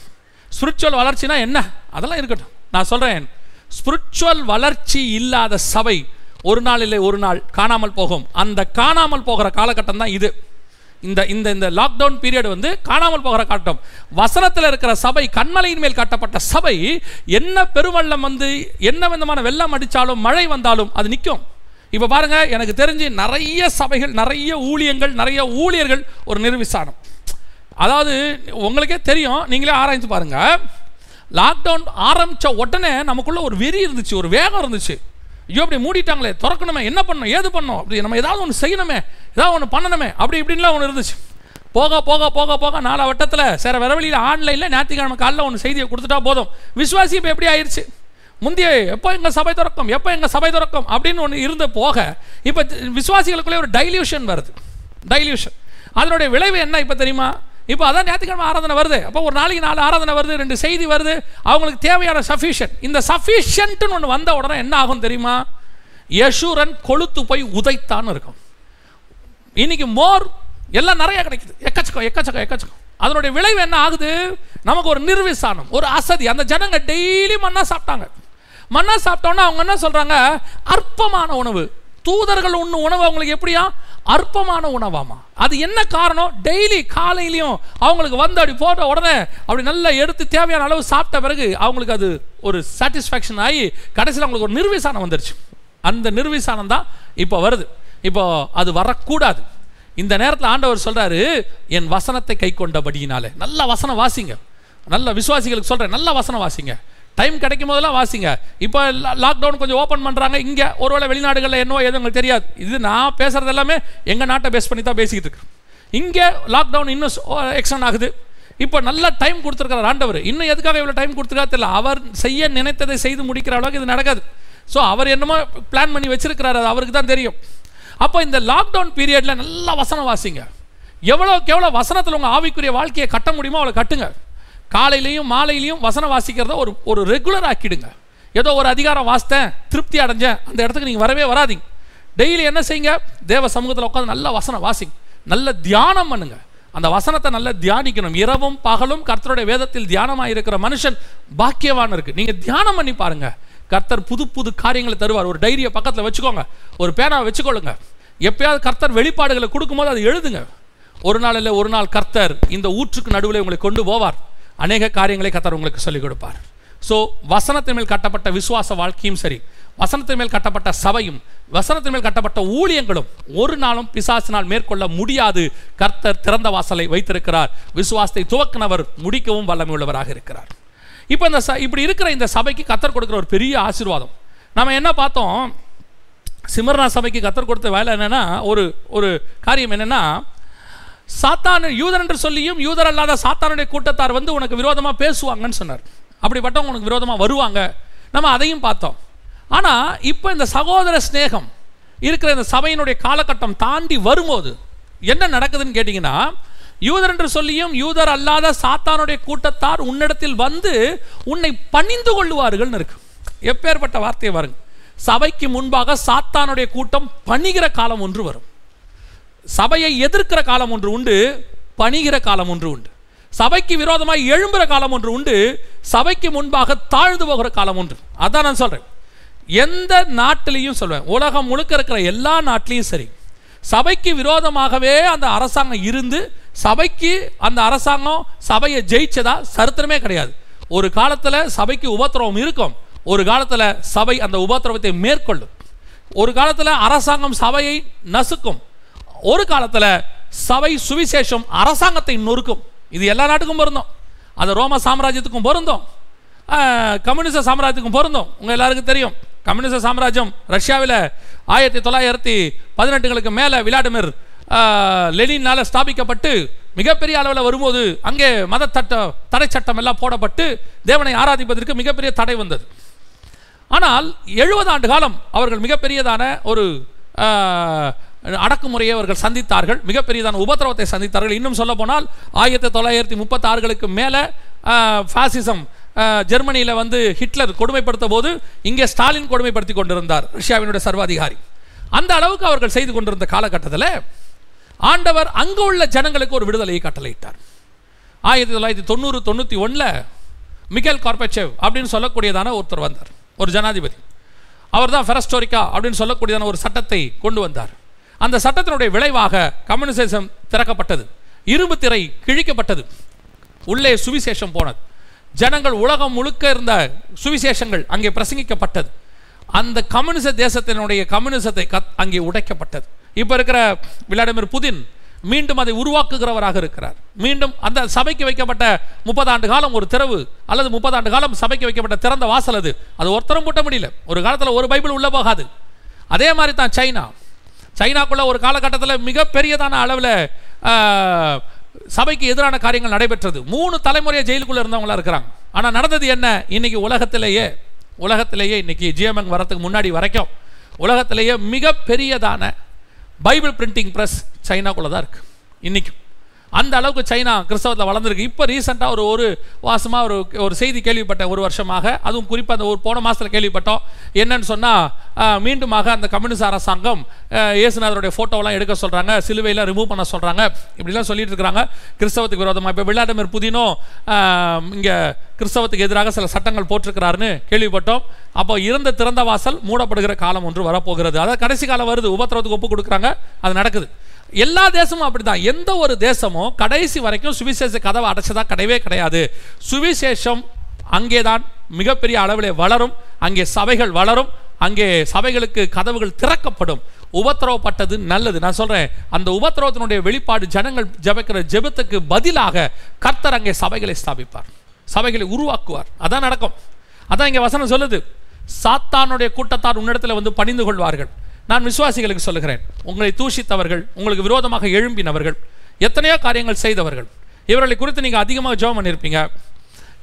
ஸ்பிரிச்சுவல் வளர்ச்சினா என்ன? அதெல்லாம் இருக்கட்டும். நான் சொல்கிறேன் ஸ்பிரிச்சுவல் வளர்ச்சி இல்லாத சபை ஒரு நாள் இல்லை ஒரு நாள் காணாமல் போகும். அந்த காணாமல் போகிற காலகட்டம் தான் இது. இந்த இந்த இந்த லாக்டவுன் பீரியட் வந்து காணாமல் போகிற காட்டம் வசனத்தில் இருக்கிற சபை கண்மலையின் மேல் கட்டப்பட்ட சபை என்ன பெருவெள்ளம் வந்து என்ன விதமான வெள்ளம் அடித்தாலும் மழை வந்தாலும் அது நிற்கும். இப்போ பாருங்கள் எனக்கு தெரிஞ்சு நிறைய சபைகள் நிறைய ஊழியங்கள் நிறைய ஊழியர்கள் ஒரு நிர்விசாரம். அதாவது உங்களுக்கே தெரியும் நீங்களே ஆராய்ந்து பாருங்கள் லாக்டவுன் ஆரம்பித்த உடனே நமக்குள்ளே ஒரு வெறி இருந்துச்சு ஒரு வேகம் இருந்துச்சு. ஐயோ அப்படி மூடிட்டாங்களே திறக்கணுமே என்ன பண்ணணும் ஏது பண்ணணும்? அப்படி நம்ம ஏதாவது ஒன்று செய்யணுமே ஏதாவது ஒன்று பண்ணணுமே அப்படி இப்படின்லாம் ஒன்று இருந்துச்சு. போக போக போக போக நாலா வட்டத்தில் சரி வரவழியில் ஆன்லைனில் ஞாயிற்றுக்கிழமை காலைல ஒன்று செய்தியை கொடுத்துட்டா போதும். விசுவாசி இப்போ எப்படி ஆயிடுச்சு முந்தைய எப்போ எங்கள் சபை திறக்கும் எப்போ எங்கள் சபை திறக்கும் அப்படின்னு ஒன்று இருந்து போக இப்போ விசுவாசிகளுக்குள்ளே ஒரு டைல்யூஷன் வருது. டைல்யூஷன் அதனுடைய விளைவு என்ன இப்போ தெரியுமா? இப்போ அதான் ஞாயிற்றுக்கிழமை ஆராதனை வருது. அப்போ ஒரு நாளைக்கு நாலு ஆராதனை வருது ரெண்டு செய்தி வருது. அவங்களுக்கு தேவையான சஃபிஷியன்ட் இந்த சஃபிஷியன்ட்னு ஒன்று வந்த உடனே என்ன ஆகும் தெரியுமா? யசூரன் கொளுத்து போய் உதைத்தான்னு இருக்கும். இன்னைக்கு மோர் எல்லாம் நிறைய கிடைக்குது. எக்கச்சக்கம் எக்கச்சக்கம் எக்கச்சக்கம். அதனுடைய விளைவு என்ன ஆகுது? நமக்கு ஒரு நிர்விசானம் ஒரு அசதி. அந்த ஜனங்க டெய்லி மண்ணா சாப்பிட்டாங்க. மண்ணா சாப்பிட்டோன்னா அவங்க என்ன சொல்கிறாங்க அற்பமான உணவு. தூதர்கள் உண்ணும் உணவு அவங்களுக்கு எப்படியா? அற்பமான உணவாமா? அது என்ன காரணம்? டெய்லி காலையிலையும் அவங்களுக்கு வந்து அப்படி போட்ட உடனே அப்படி நல்லா எடுத்து தேவையான அளவு சாப்பிட்ட பிறகு அவங்களுக்கு அது ஒரு சாட்டிஸ்ஃபேக்ஷன் ஆகி கடைசியில் அவங்களுக்கு ஒரு நிர்விசானம் வந்துருச்சு. அந்த நிர்விசானம் தான் இப்போ வருது. இப்போ அது வரக்கூடாது. இந்த நேரத்தில் ஆண்டவர் சொல்கிறாரு என் வசனத்தை கை கொண்டபடியினாலே நல்ல வசனம் வாசிங்க. நல்ல விசுவாசிகளுக்கு சொல்கிறேன் நல்ல வசனம் வாசிங்க. டைம் கிடைக்கும் போதெல்லாம் வாசிங்க. இப்போ லாக்டவுன் கொஞ்சம் ஓப்பன் பண்ணுறாங்க இங்கே ஒருவேளை வெளிநாடுகளில் என்னவோ எதுவும் எங்களுக்கு தெரியாது. இது நான் பேசுகிறது எல்லாமே எங்கள் நாட்டை பேஸ் பண்ணி தான் பேசிக்கிட்டு இருக்கேன் இங்கே லாக்டவுன் இன்னும் எக்ஸ்டன் ஆகுது. இப்போ நல்ல டைம் கொடுத்துருக்காரு ஆண்டவர். இன்னும் எதுக்காக இவ்வளோ டைம் கொடுத்துருக்கா தெரியல. அவர் செய்ய நினைத்ததை செய்து முடிக்கிற அளவுக்கு இது நடக்காது. ஸோ அவர் என்னமோ பிளான் பண்ணி வச்சிருக்கிறாரு. அது அவருக்கு தான் தெரியும். அப்போ இந்த லாக்டவுன் பீரியடில் நல்லா வசனம் வாசிங்க. எவ்வளோக்கு எவ்வளோ வசனத்தில் உங்கள் ஆவிக்குரிய வாழ்க்கையை கட்ட முடியுமோ அவ்வளோ கட்டுங்க. காலையிலையும் மாலையிலையும் வசனம் வாசிக்கிறத ஒரு ஒரு ரெகுலர் ஆக்கிடுங்க. ஏதோ ஒரு அதிகாரம் வாசித்தேன் திருப்தி அடைஞ்சேன் அந்த இடத்துக்கு நீங்கள் வரவே வராதிங்க. டெய்லி என்ன செய்யுங்க? தேவ சமூகத்தில் உட்காந்து நல்ல வசனம் வாசிங்க. நல்ல தியானம் பண்ணுங்க. அந்த வசனத்தை நல்லா தியானிக்கணும். இரவும் பகலும் கர்த்தருடைய வேதத்தில் தியானமாக இருக்கிற மனுஷன் பாக்கியவான் இருக்கு. நீங்கள் தியானம் பண்ணி பாருங்க. கர்த்தர் புது புது காரியங்களை தருவார். ஒரு டைரியை பக்கத்தில் வச்சுக்கோங்க. ஒரு பேனாவை வச்சுக்கொள்ளுங்க. எப்பயாவது கர்த்தர் வெளிப்பாடுகளை கொடுக்கும்போது அதை எழுதுங்க. ஒரு நாள் இல்லை ஒரு நாள் கர்த்தர் இந்த ஊற்றுக்கு நடுவில் உங்களை கொண்டு போவார். அநேக காரியங்களை கத்தர் உங்களுக்கு சொல்லிக் கொடுப்பார். ஸோ வசனத்தின் மேல் கட்டப்பட்ட விசுவாச வாழ்க்கையும் சரி வசனத்தின் மேல் கட்டப்பட்ட சபையும் வசனத்தின் மேல் கட்டப்பட்ட ஊழியங்களும் ஒரு நாளும் பிசாசினால் மேற்கொள்ள முடியாது. கர்த்தர் திறந்த வாசலை வைத்திருக்கிறார். விசுவாசத்தை துவக்கினவர் முடிக்கவும் வல்லமை உள்ளவராக இருக்கிறார். இப்போ இந்த ச இப்படி இருக்கிற இந்த சபைக்கு கத்தர் கொடுக்குற ஒரு பெரிய ஆசீர்வாதம். நம்ம என்ன பார்த்தோம்? சிமர்னா சபைக்கு கத்தர் கொடுத்த வேலை என்னென்னா ஒரு ஒரு காரியம் என்னென்னா சாத்தான் யூதர் என்று சொல்லியும் யூதர் அல்லாத சாத்தானுடைய கூட்டத்தார் வந்து உனக்கு விரோதமாக பேசுவாங்கன்னு சொன்னார். அப்படிப்பட்டவங்க உனக்கு விரோதமாக வருவாங்க. நம்ம அதையும் பார்த்தோம். ஆனால் இப்போ இந்த சகோதர சிநேகம் இருக்கிற இந்த சபையினுடைய காலகட்டம் தாண்டி வரும்போது என்ன நடக்குதுன்னு கேட்டிங்கன்னா யூதர் என்று சொல்லியும் யூதர் அல்லாத சாத்தானுடைய கூட்டத்தார் உன்னிடத்தில் வந்து உன்னை பணிந்து கொள்ளுவார்கள்னு இருக்கு. எப்பேற்பட்ட வார்த்தையை வருங்க சபைக்கு முன்பாக சாத்தானுடைய கூட்டம் பணிகிற காலம் ஒன்று வரும். சபையை எதிர்க்கிற காலம் ஒன்று உண்டு பணிகிற காலம் ஒன்று உண்டு. சபைக்கு விரோதமாக எழும்புகிற காலம் ஒன்று உண்டு சபைக்கு முன்பாக தாழ்ந்து போகிற காலம் ஒன்று. அதான் நான் சொல்கிறேன் எந்த நாட்டிலையும் சொல்வேன் உலகம் முழுக்க இருக்கிற எல்லா நாட்டிலையும் சரி. சபைக்கு விரோதமாகவே அந்த அரசாங்கம் இருந்து சபைக்கு அந்த அரசாங்கம் சபையை ஜெயிச்சதா சரித்திரமே கிடையாது. ஒரு காலத்தில் சபைக்கு உபத்திரவம் இருக்கும் ஒரு காலத்தில் சபை அந்த உபத்திரவத்தை மேற்கொள்ளும். ஒரு காலத்தில் அரசாங்கம் சபையை நசுக்கும் ஒரு காலத்தில் சபை சுவிசேஷம் அரசாங்கத்தை நொறுக்கும். இது எல்லா நாட்டுக்கும் பொருந்தும். அது ரோம சாம்ராஜ்யத்துக்கும் பொருந்தும். கம்யூனிச சாம்ராஜ்யத்துக்கும் பொருந்தும். உங்கள் எல்லாருக்கும் தெரியும். கம்யூனிச சாம்ராஜ்யம் ரஷ்யாவில் ஆயிரத்தி தொள்ளாயிரத்தி பதினெட்டுகளுக்கு மேலே விளாடிமிர் லெனினால் ஸ்தாபிக்கப்பட்டு மிகப்பெரிய அளவில் வரும்போது அங்கே மத தட்ட தடை சட்டம் எல்லாம் போடப்பட்டு தேவனை ஆராதிப்பதற்கு மிகப்பெரிய தடை வந்தது. ஆனால் எழுபது ஆண்டு காலம் அவர்கள் மிகப்பெரியதான ஒரு அடக்குமுறையை அவர்கள் சந்தித்தார்கள். மிகப்பெரியதான உபத்திரவத்தை சந்தித்தார்கள். இன்னும் சொல்ல போனால் ஆயிரத்தி தொள்ளாயிரத்தி முப்பத்தாறுகளுக்கு மேலே ஃபாசிசம் ஜெர்மனியில் வந்து ஹிட்லர் கொடுமைப்படுத்த போது இங்கே ஸ்டாலின் கொடுமைப்படுத்தி கொண்டிருந்தார் ரஷ்யாவினுடைய சர்வாதிகாரி. அந்த அளவுக்கு அவர்கள் செய்து கொண்டிருந்த காலகட்டத்தில் ஆண்டவர் அங்கு உள்ள ஜனங்களுக்கு ஒரு விடுதலையை கட்டளையிட்டார். ஆயிரத்தி தொள்ளாயிரத்தி தொண்ணூறு தொண்ணூற்றி ஒன்றில் மிகேல் கார்பச்சேவ் அப்படின்னு சொல்லக்கூடியதான ஒருத்தர் வந்தார். ஒரு ஜனாதிபதி. அவர் தான் ஃபெரஸ்டோரிக்கா அப்படின்னு சொல்லக்கூடியதான ஒரு சட்டத்தை கொண்டு வந்தார். அந்த சட்டத்தினுடைய விளைவாக கம்யூனிசேஷம் திறக்கப்பட்டது. இரும்பு திரை கிழிக்கப்பட்டது. உள்ளே சுவிசேஷம் போனது. ஜனங்கள் உலகம் முழுக்க இருந்த சுவிசேஷங்கள் அங்கே பிரசங்கிக்கப்பட்டது. அந்த கம்யூனிச தேசத்தினுடைய கம்யூனிசத்தை கத் அங்கே உடைக்கப்பட்டது. இப்போ இருக்கிற விளாடிமிர் புதின் மீண்டும் அதை உருவாக்குகிறவராக இருக்கிறார். மீண்டும் அந்த சபைக்கு வைக்கப்பட்ட முப்பது ஆண்டு காலம் ஒரு திறவு அல்லது முப்பது ஆண்டு காலம் சபைக்கு வைக்கப்பட்ட திறந்த வாசல் அது. அது ஒருத்தரும் பூட்ட முடியல. ஒரு காலத்தில் ஒரு பைபிள் உள்ளே போகாது. அதே மாதிரி தான் சைனா. சைனாக்குள்ள ஒரு காலகட்டத்தில் மிகப்பெரியதான அளவில் சபைக்கு எதிரான காரியங்கள் நடைபெற்றது. மூணு தலைமுறையாக ஜெயிலுக்குள்ளே இருந்தவங்களா இருக்கிறாங்க. ஆனால் நடந்தது என்ன? இன்னைக்கு உலகத்திலேயே உலகத்திலேயே இன்னைக்கு ஜிஎம்எங் வரத்துக்கு முன்னாடி வரைக்கும் உலகத்திலேயே மிகப்பெரியதான பைபிள் பிரிண்டிங் ப்ரெஸ் சைனாக்குள்ளே தான் இருக்குது இன்றைக்கும் அந்த அளவுக்கு சைனா கிறிஸ்தவத்தில் வளர்ந்துருக்கு. இப்போ ரீசெண்டாக ஒரு ஒரு வாசமாக ஒரு ஒரு செய்தி கேள்விப்பட்டேன் ஒரு வருஷமாக அதுவும் குறிப்பாக அந்த ஒரு போன மாதத்தில் கேள்விப்பட்டோம். என்னன்னு சொன்னால் மீண்டுமாக அந்த கம்யூனிஸ்ட் அரசாங்கம் இயேசுநாதருடைய ஃபோட்டோவெல்லாம் எடுக்க சொல்கிறாங்க சிலுவையில் ரிமூவ் பண்ண சொல்கிறாங்க இப்படிலாம் சொல்லிட்டு இருக்கிறாங்க. கிறிஸ்தவத்துக்கு விரோதமாக இப்போ விளாடிமிர் புதினும் இங்கே கிறிஸ்தவத்துக்கு எதிராக சில சட்டங்கள் போட்டிருக்கிறாருன்னு கேள்விப்பட்டோம். அப்போ இருந்த திறந்த வாசல் மூடப்படுகிற காலம் ஒன்று வரப்போகிறது. அதாவது கடைசி காலம் வருது. உபத்திரவத்துக்கு ஒப்பு கொடுக்குறாங்க. அது நடக்குது. எல்லா தேசமும் அப்படிதான். எந்த ஒரு தேசமும் கடைசி வரைக்கும் சுவிசேஷ கதவை அடைச்சதா கிடையவே கிடையாது. சுவிசேஷம் அங்கே தான் மிகப்பெரிய அளவிலே வளரும். அங்கே சபைகள் வளரும். அங்கே சபைகளுக்கு கதவுகள் திறக்கப்படும். உபத்திரவப்பட்டது நல்லது. நான் சொல்றேன் அந்த உபத்திரவத்தினுடைய வெளிப்பாடு ஜனங்கள் ஜெபிக்கிற ஜெபத்துக்கு பதிலாக கர்த்தர் அங்கே சபைகளை ஸ்தாபிப்பார். சபைகளை உருவாக்குவார். அதான் நடக்கும். அதான் இங்கே வசனம் சொல்லுது. சாத்தானுடைய கூட்டத்தார் உன்னிடத்தில் வந்து பணிந்து கொள்வார்கள். நான் விசுவாசிகளுக்கு சொல்லுகிறேன். உங்களை தூஷித்தவர்கள் உங்களுக்கு விரோதமாக எழும்பினவர்கள் எத்தனையோ காரியங்கள் செய்தவர்கள். இவர்களை குறித்து நீங்கள் அதிகமாக ஜோம் பண்ணியிருப்பீங்க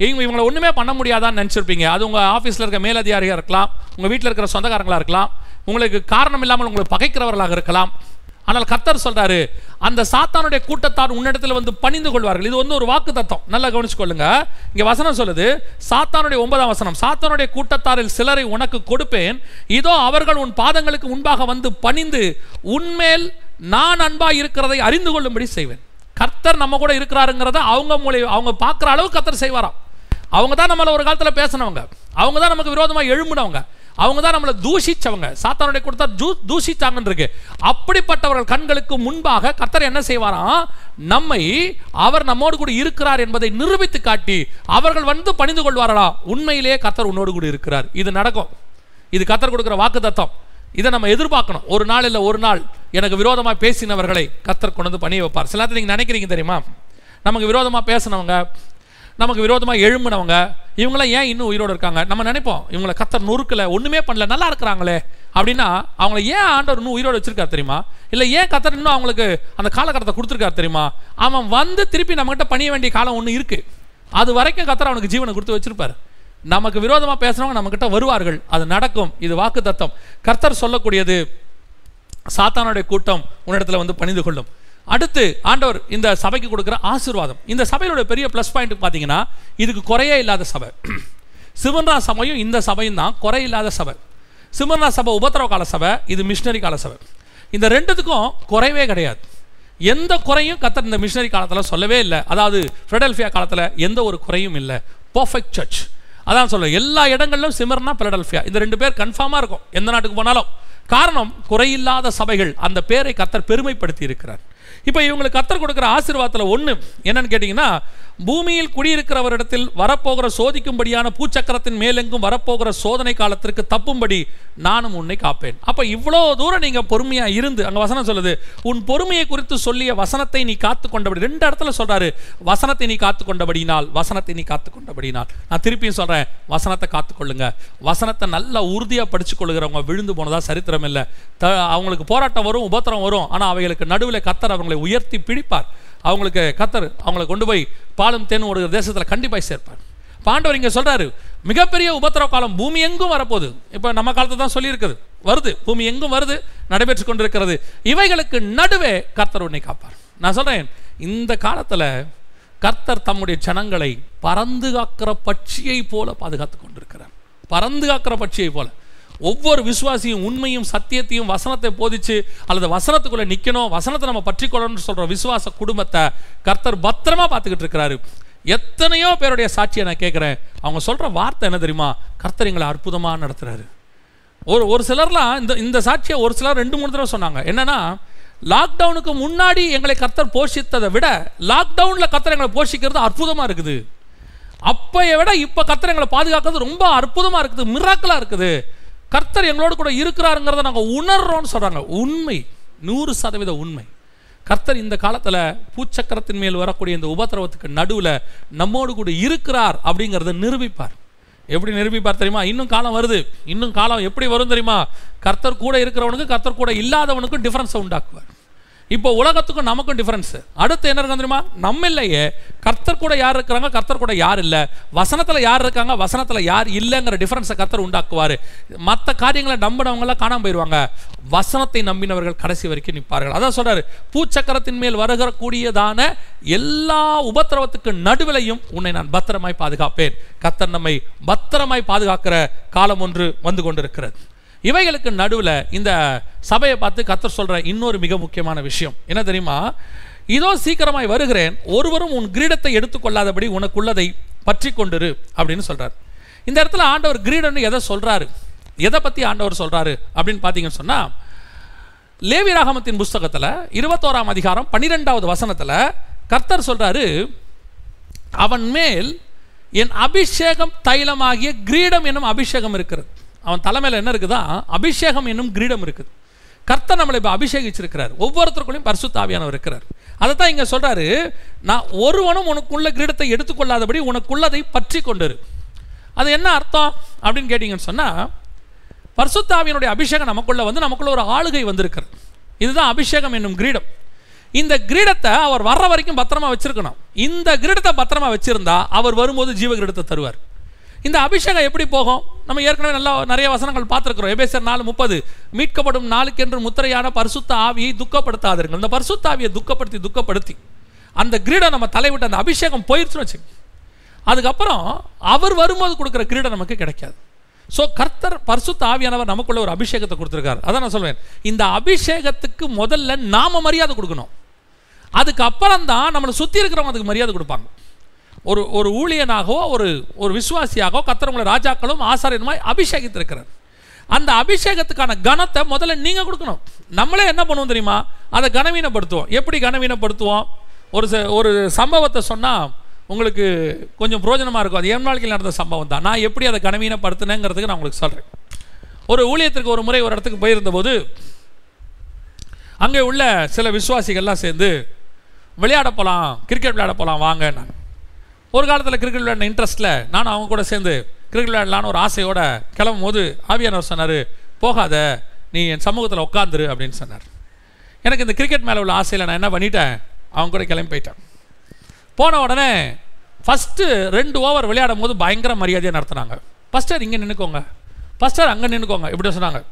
இவங்க இவங்களை ஒன்றுமே பண்ண முடியாதான்னு நினச்சிருப்பீங்க. அது உங்கள் ஆஃபீஸில் இருக்க மேலதிகாரியாக இருக்கலாம் உங்கள் வீட்டில் இருக்கிற சொந்தக்காரங்களாக இருக்கலாம் உங்களுக்கு காரணம் இல்லாமல் உங்களை பகைக்கிறவர்களாக இருக்கலாம். ஆனால் கர்த்தர் சொல்றாரு அந்த சாத்தானுடைய கூட்டத்தார் உன்னிடத்தில் வந்து பணிந்து கொள்வார்கள். இது வந்து ஒரு வாக்கு தத்துவம் நல்லா கவனிச்சுக்கொள்ளுங்க. இங்கே வசனம் சொல்லுது சாத்தானுடைய ஒன்பதாம் வசனம் சாத்தானுடைய கூட்டத்தாரில் சிலரை உனக்கு கொடுப்பேன். இதோ அவர்கள் உன் பாதங்களுக்கு முன்பாக வந்து பணிந்து உன்மேல் நான் அன்பா இருக்கிறதை அறிந்து கொள்ளும்படி செய்வேன். கர்த்தர் நம்ம கூட இருக்கிறாருங்கிறத அவங்க மூலி அவங்க பார்க்குற அளவு கர்த்தர் செய்வாராம். அவங்க தான் நம்மளை ஒரு காலத்தில் பேசினவங்க. அவங்க தான் நமக்கு விரோதமாக எழும்பினவங்க. அவங்க தான் நம்மளை தூஷிச்சவங்க. சாத்தானுடைய கொடுத்தா ஜூ தூஷிச்சாங்கன்னு இருக்கு அப்படிப்பட்டவர்கள் கண்களுக்கு முன்பாக கர்த்தர் என்ன செய்வாராம்? நம்மை அவர் நம்மோடு கூட இருக்கிறார் என்பதை நிரூபித்து காட்டி அவர்கள் வந்து பணிந்து கொள்வார்களா? உண்மையிலேயே கர்த்தர் உன்னோடு கூட இருக்கிறார். இது நடக்கும். இது கர்த்தர் கொடுக்குற வாக்கு தத்தம் இதை நம்ம எதிர்பார்க்கணும். ஒரு நாள் இல்லை ஒரு நாள் எனக்கு விரோதமாக பேசினவர்களை கர்த்தர் கொண்டு வந்து பணிய வைப்பார். சில நேரத்தில் நீங்கள் நினைக்கிறீங்க தெரியுமா? நமக்கு விரோதமாக பேசினவங்க நமக்கு விரோதமாக எழும்பினவங்க இவங்களாம் ஏன் இன்னும் உயிரோடு இருக்காங்க? நம்ம நினைப்போம் இவங்களை கத்தர் நொறுக்கலை ஒன்றுமே பண்ணல நல்லா இருக்கிறாங்களே அப்படின்னா அவங்கள ஏன் ஆண்டவர் இன்னும் உயிரோடு வச்சிருக்காரு தெரியுமா? இல்லை ஏன் கத்தர் இன்னும் அவங்களுக்கு அந்த காலகட்டத்தை கொடுத்துருக்காரு தெரியுமா? அவன் வந்து திருப்பி நம்மகிட்ட பணிய வேண்டிய காலம் ஒன்று இருக்குது அது வரைக்கும் கத்தர் அவனுக்கு ஜீவனை கொடுத்து வச்சிருப்பார். நமக்கு விரோதமாக பேசுகிறவங்க நம்மக்கிட்ட வருவார்கள். அது நடக்கும். இது வாக்கு தத்தம். கர்த்தர் சொல்லக்கூடியது சாத்தானுடைய கூட்டம் உன்னிடத்தில் வந்து பணிந்து கொள்ளும். அடுத்து ஆண்டவர் இந்த சபைக்கு கொடுக்குற ஆசீர்வாதம். இந்த சபையோட பெரிய ப்ளஸ் பாயிண்ட் பார்த்தீங்கன்னா இதுக்கு குறையே இல்லாத சபை. சிவன்ரா சபையும் இந்த சபையும் தான் குறை இல்லாத சபை. சிவன்ரா சபை உபத்திரவ கால சபை இது மிஷினரி கால சபை. இந்த ரெண்டுத்துக்கும் குறைவே கிடையாது. எந்த குறையும் கத்தர் இந்த மிஷினரி காலத்தில் சொல்லவே இல்லை. அதாவது ஃபிலடெல்ஃபியா காலத்தில் எந்த ஒரு குறையும் இல்லை. பர்ஃபெக்ட் சர்ச் அதான் சொல்ல எல்லா இடங்களிலும் சிமர்னா பிலடெல்ஃபியா இந்த ரெண்டு பேர் கன்ஃபார்மாக இருக்கும். எந்த நாட்டுக்கு போனாலும். காரணம் குறையில்லாத சபைகள். அந்த பேரை கத்தர் பெருமைப்படுத்தி இருக்கிறார். இப்போ இவங்களுக்கு கத்தர் கொடுக்குற ஆசீர்வாதத்தில் ஒன்று என்னன்னு கேட்டிங்கன்னா பூமியில் குடியிருக்கிறவரிடத்தில் வரப்போகிற சோதிக்கும்படியான பூச்சக்கரத்தின் மேலெங்கும் வரப்போகிற சோதனை காலத்திற்கு தப்பும்படி நானும் உன்னை காப்பேன். அப்போ இவ்வளோ தூரம் நீங்கள் பொறுமையாக இருந்து அங்கே வசனம் சொல்லுது உன் பொறுமையை குறித்து சொல்லிய வசனத்தை நீ காத்து கொண்டபடி ரெண்டு இடத்துல சொல்கிறாரு வசனத்தை நீ காத்து கொண்டபடினால் வசனத்தை நீ காத்து கொண்டபடினால் நான் திருப்பியும் சொல்கிறேன் வசனத்தை காத்துக்கொள்ளுங்க வசனத்தை நல்லா உறுதியாக படித்து கொள்ளுகிறவங்க விழுந்து போனதாக சரித்திரம் இல்லை. த அவங்களுக்கு போராட்டம் வரும் உபத்திரம் வரும். ஆனால் அவைகளுக்கு நடுவில் கத்தர் அவங்களை உயர்த்தி பிடிப்பார். அவங்களுக்கு கத்தர் அவங்களை கொண்டு போய் பாலும் தேன் ஓடுகிற தேசத்தில் கண்டிப்பாக சேர்ப்பார். பாண்டவர் இங்கே சொல்கிறாரு மிகப்பெரிய உபத்திரவ காலம் பூமி எங்கும் வரப்போகுது. இப்போ நம்ம காலத்தை தான் சொல்லியிருக்குது. வருது பூமி எங்கும் வருது நடைபெற்று கொண்டிருக்கிறது. இவைகளுக்கு நடுவே கர்த்தர் உன்னை காப்பார். நான் சொல்கிறேன் இந்த காலத்தில் கர்த்தர் தம்முடைய ஜனங்களை பறந்து காக்கிற பட்சியை போல பாதுகாத்து கொண்டிருக்கிறார். பறந்து காக்கிற பட்சியை போல. ஒவ்வொரு விசுவாசியும் உண்மையும் சத்தியத்தையும் வசனத்தை போதிச்சு அல்லது வசனத்துக்குள்ள நிற்கணும் வசனத்தை நம்ம பற்றிக்கொள்ளணும்னு சொல்கிற விசுவாச குடும்பத்தை கர்த்தர் பத்திரமா பார்த்துக்கிட்டு இருக்கிறாரு. எத்தனையோ பேருடைய சாட்சியை நான் கேட்குறேன். அவங்க சொல்கிற வார்த்தை என்ன தெரியுமா? கர்த்தர் எங்களை அற்புதமாக நடத்துகிறாரு ஒரு ஒரு சிலர்லாம் இந்த இந்த சாட்சியை ஒரு சிலர் ரெண்டு மூணு தடவை சொன்னாங்க. என்னென்னா லாக்டவுனுக்கு முன்னாடி எங்களை கர்த்தர் போஷித்ததை விட லாக்டவுனில் கர்த்தர் எங்களை போஷிக்கிறது அற்புதமாக இருக்குது. அப்பைய விட இப்போ கர்த்தர் எங்களை பாதுகாக்கிறது ரொம்ப அற்புதமாக இருக்குது மிராக்கலாக இருக்குது. கர்த்தர் எங்களோடு கூட இருக்கிறாருங்கிறத நாங்கள் உணர்றோம்னு சொல்கிறாங்க உண்மை. நூறு சதவீத உண்மை. கர்த்தர் இந்த காலத்தில் பூச்சக்கரத்தின் மேல் வரக்கூடிய இந்த உபத்திரவத்துக்கு நடுவில் நம்மோடு கூட இருக்கிறார் அப்படிங்கிறத நிரூபிப்பார். எப்படி நிரூபிப்பார் தெரியுமா? இன்னும் காலம் வருது. இன்னும் காலம் எப்படி வரும் தெரியுமா? கர்த்தர் கூட இருக்கிறவனுக்கு கர்த்தர் கூட இல்லாதவனுக்கும் டிஃப்ரென்ஸை உண்டாக்குவார். இப்போ உலகத்துக்கும் நமக்கும் டிஃபரன்ஸ் அடுத்து என்ன இருக்கும் தெரியுமா? நம்ம இல்லையே. கர்த்தர் கூட யார் இருக்கிறாங்க? கர்த்தர் கூட யார் இல்லை? வசனத்தில் யார் இருக்காங்க? வசனத்தில் யார் இல்லைங்கிற டிஃபரன்ஸை கர்த்தர் உண்டாக்குவார். மற்ற காரியங்களை நம்பினவங்களாம் காணாம போயிடுவாங்க. வசனத்தை நம்பினவர்கள் கடைசி வரைக்கும் நிற்பார்கள். அதான் சொல்றாரு. பூச்சக்கரத்தின் மேல் வருகிற கூடியதான எல்லா உபத்திரவத்துக்கு நடுவிலையும் உன்னை நான் பத்திரமாய் பாதுகாப்பேன். கர்த்தர் நம்மை பத்திரமாய் பாதுகாக்கிற காலம் ஒன்று வந்து கொண்டிருக்கிறது. இவைகளுக்கு நடுவில் இந்த சபையை பார்த்து கத்தர் சொல்ற இன்னொரு மிக முக்கியமான விஷயம். என்ன தெரியுமா? இதோ சீக்கிரமாய் வருகிறேன் ஒருவரும் உன் கிரீடத்தை எடுத்துக்கொள்ளாதபடி உனக்குள்ளதை பற்றி கொண்டிரு அப்படின்னு சொல்கிறார் இந்த இடத்துல ஆண்டவர் கிரீடன்னு எதை சொல்றாரு? எதை பத்தி ஆண்டவர் சொல்றாரு அப்படின்னு பார்த்தீங்கன்னு சொன்னா லேவி ராகமத்தின் புஸ்தகத்தில் இருபத்தோராம் அதிகாரம் பன்னிரெண்டாவது வசனத்தில் கர்த்தர் சொல்றாரு அவன் மேல் என் அபிஷேகம் தைலமாகிய கிரீடம் என்னும் அபிஷேகம் இருக்கிறது. அவன் தலைமையில் என்ன இருக்குதான் அபிஷேகம் என்னும் கிரீடம் இருக்குது. கர்த்தர் நம்மளை இப்போ அபிஷேகிச்சிருக்கிறார். ஒவ்வொருத்தருக்குள்ளையும் பரிசுத்தாவியானவர் இருக்கிறார். அதை தான் இங்கே சொல்கிறாரு நான் ஒருவனும் உனக்குள்ள கிரீடத்தை எடுத்துக்கொள்ளாதபடி உனக்குள்ளதை பற்றி கொண்டுரு. அது என்ன அர்த்தம் அப்படின்னு கேட்டிங்கன்னு சொன்னால் பரிசுத்தாவியனுடைய அபிஷேகம் நமக்குள்ளே வந்து நமக்குள்ள ஒரு ஆளுகை வந்திருக்கிறது. இதுதான் அபிஷேகம் என்னும் கிரீடம். இந்த கிரீடத்தை அவர் வர்ற வரைக்கும் பத்திரமா வச்சிருக்கணும். இந்த கிரீடத்தை பத்திரமா வச்சிருந்தா அவர் வரும்போது ஜீவ கிரீடத்தை தருவார். இந்த அபிஷேகம் எப்படி போகும்? நம்ம ஏற்கனவே நல்லா நிறைய வசனங்கள் பார்த்துருக்குறோம். எபேசர் நாலு முப்பது. மீட்கப்படும் நாளுக்கென்று முத்திரையான பரிசுத்த ஆவியை துக்கப்படுத்தாதிருங்கள் இந்த பரிசுத்த ஆவியை துக்கப்படுத்தி துக்கப்படுத்தி அந்த கிரீடம் நம்ம தலைவிட்டு அந்த அபிஷேகம் போயிடுச்சுன்னு வச்சுங்க. அதுக்கப்புறம் அவர் வரும்போது கொடுக்குற கிரீடம் நமக்கு கிடைக்காது. ஸோ கர்த்தர் பரிசுத்த ஆவியானவர் நமக்குள்ள ஒரு அபிஷேகத்தை கொடுத்துருக்காரு. அதான் நான் சொல்வேன் இந்த அபிஷேகத்துக்கு முதல்ல நாம மரியாதை கொடுக்கணும். அதுக்கப்புறம் தான் நம்மளை சுற்றி இருக்கிறவங்க அதுக்கு மரியாதை கொடுப்பாங்க. ஒரு ஒரு ஊழியனாகவோ ஒரு ஒரு விசுவாசியாகவோ கத்திரவங்களை ராஜாக்களும் ஆசாரியனுமாய் அபிஷேகித்திருக்கிறார். அந்த அபிஷேகத்துக்கான கனத்தை முதல்ல நீங்கள் கொடுக்கணும். நம்மளே என்ன பண்ணுவோம் தெரியுமா? அதை கனவீனப்படுத்துவோம். எப்படி கனவீனப்படுத்துவோம்? ஒரு ச- ஒரு சம்பவத்தை சொன்னால் உங்களுக்கு கொஞ்சம் பிரோஜனமாக இருக்கும். அது என் வாழ்க்கையில் நடந்த சம்பவம் தான். நான் எப்படி அதை கனவீனப்படுத்தினேங்கிறதுக்கு நான் உங்களுக்கு சொல்கிறேன் ஒரு ஊழியத்திற்கு ஒரு முறை ஒரு இடத்துக்கு போயிருந்தபோது அங்கே உள்ள சில விசுவாசிகள்லாம் சேர்ந்து விளையாட போகலாம் கிரிக்கெட் விளையாட போகலாம் வாங்க நான் ஒரு காலத்தில் கிரிக்கெட் விளையாடின இன்ட்ரெஸ்ட்டில் நானும் அவங்க கூட சேர்ந்து கிரிக்கெட் விளையாடலான்னு ஒரு ஆசையோட கிளம்பும் போது ஆவியானவர் சொன்னார் போகாத நீ என் சமூகத்தில் உட்காந்துரு அப்படின்னு சொன்னார். எனக்கு இந்த கிரிக்கெட் மேலே உள்ள ஆசையில் நான் என்ன பண்ணிட்டேன்? அவங்க கூட கிளம்பி போயிட்டேன். போன உடனே ஃபஸ்ட்டு ரெண்டு ஓவர் விளையாடும் போது பயங்கர மரியாதையாக நடத்துனாங்க. ஃபஸ்டர் இங்கே நின்றுக்கோங்க ஃபஸ்டர் அங்கே நின்றுக்கோங்க இப்படி சொன்னாங்க.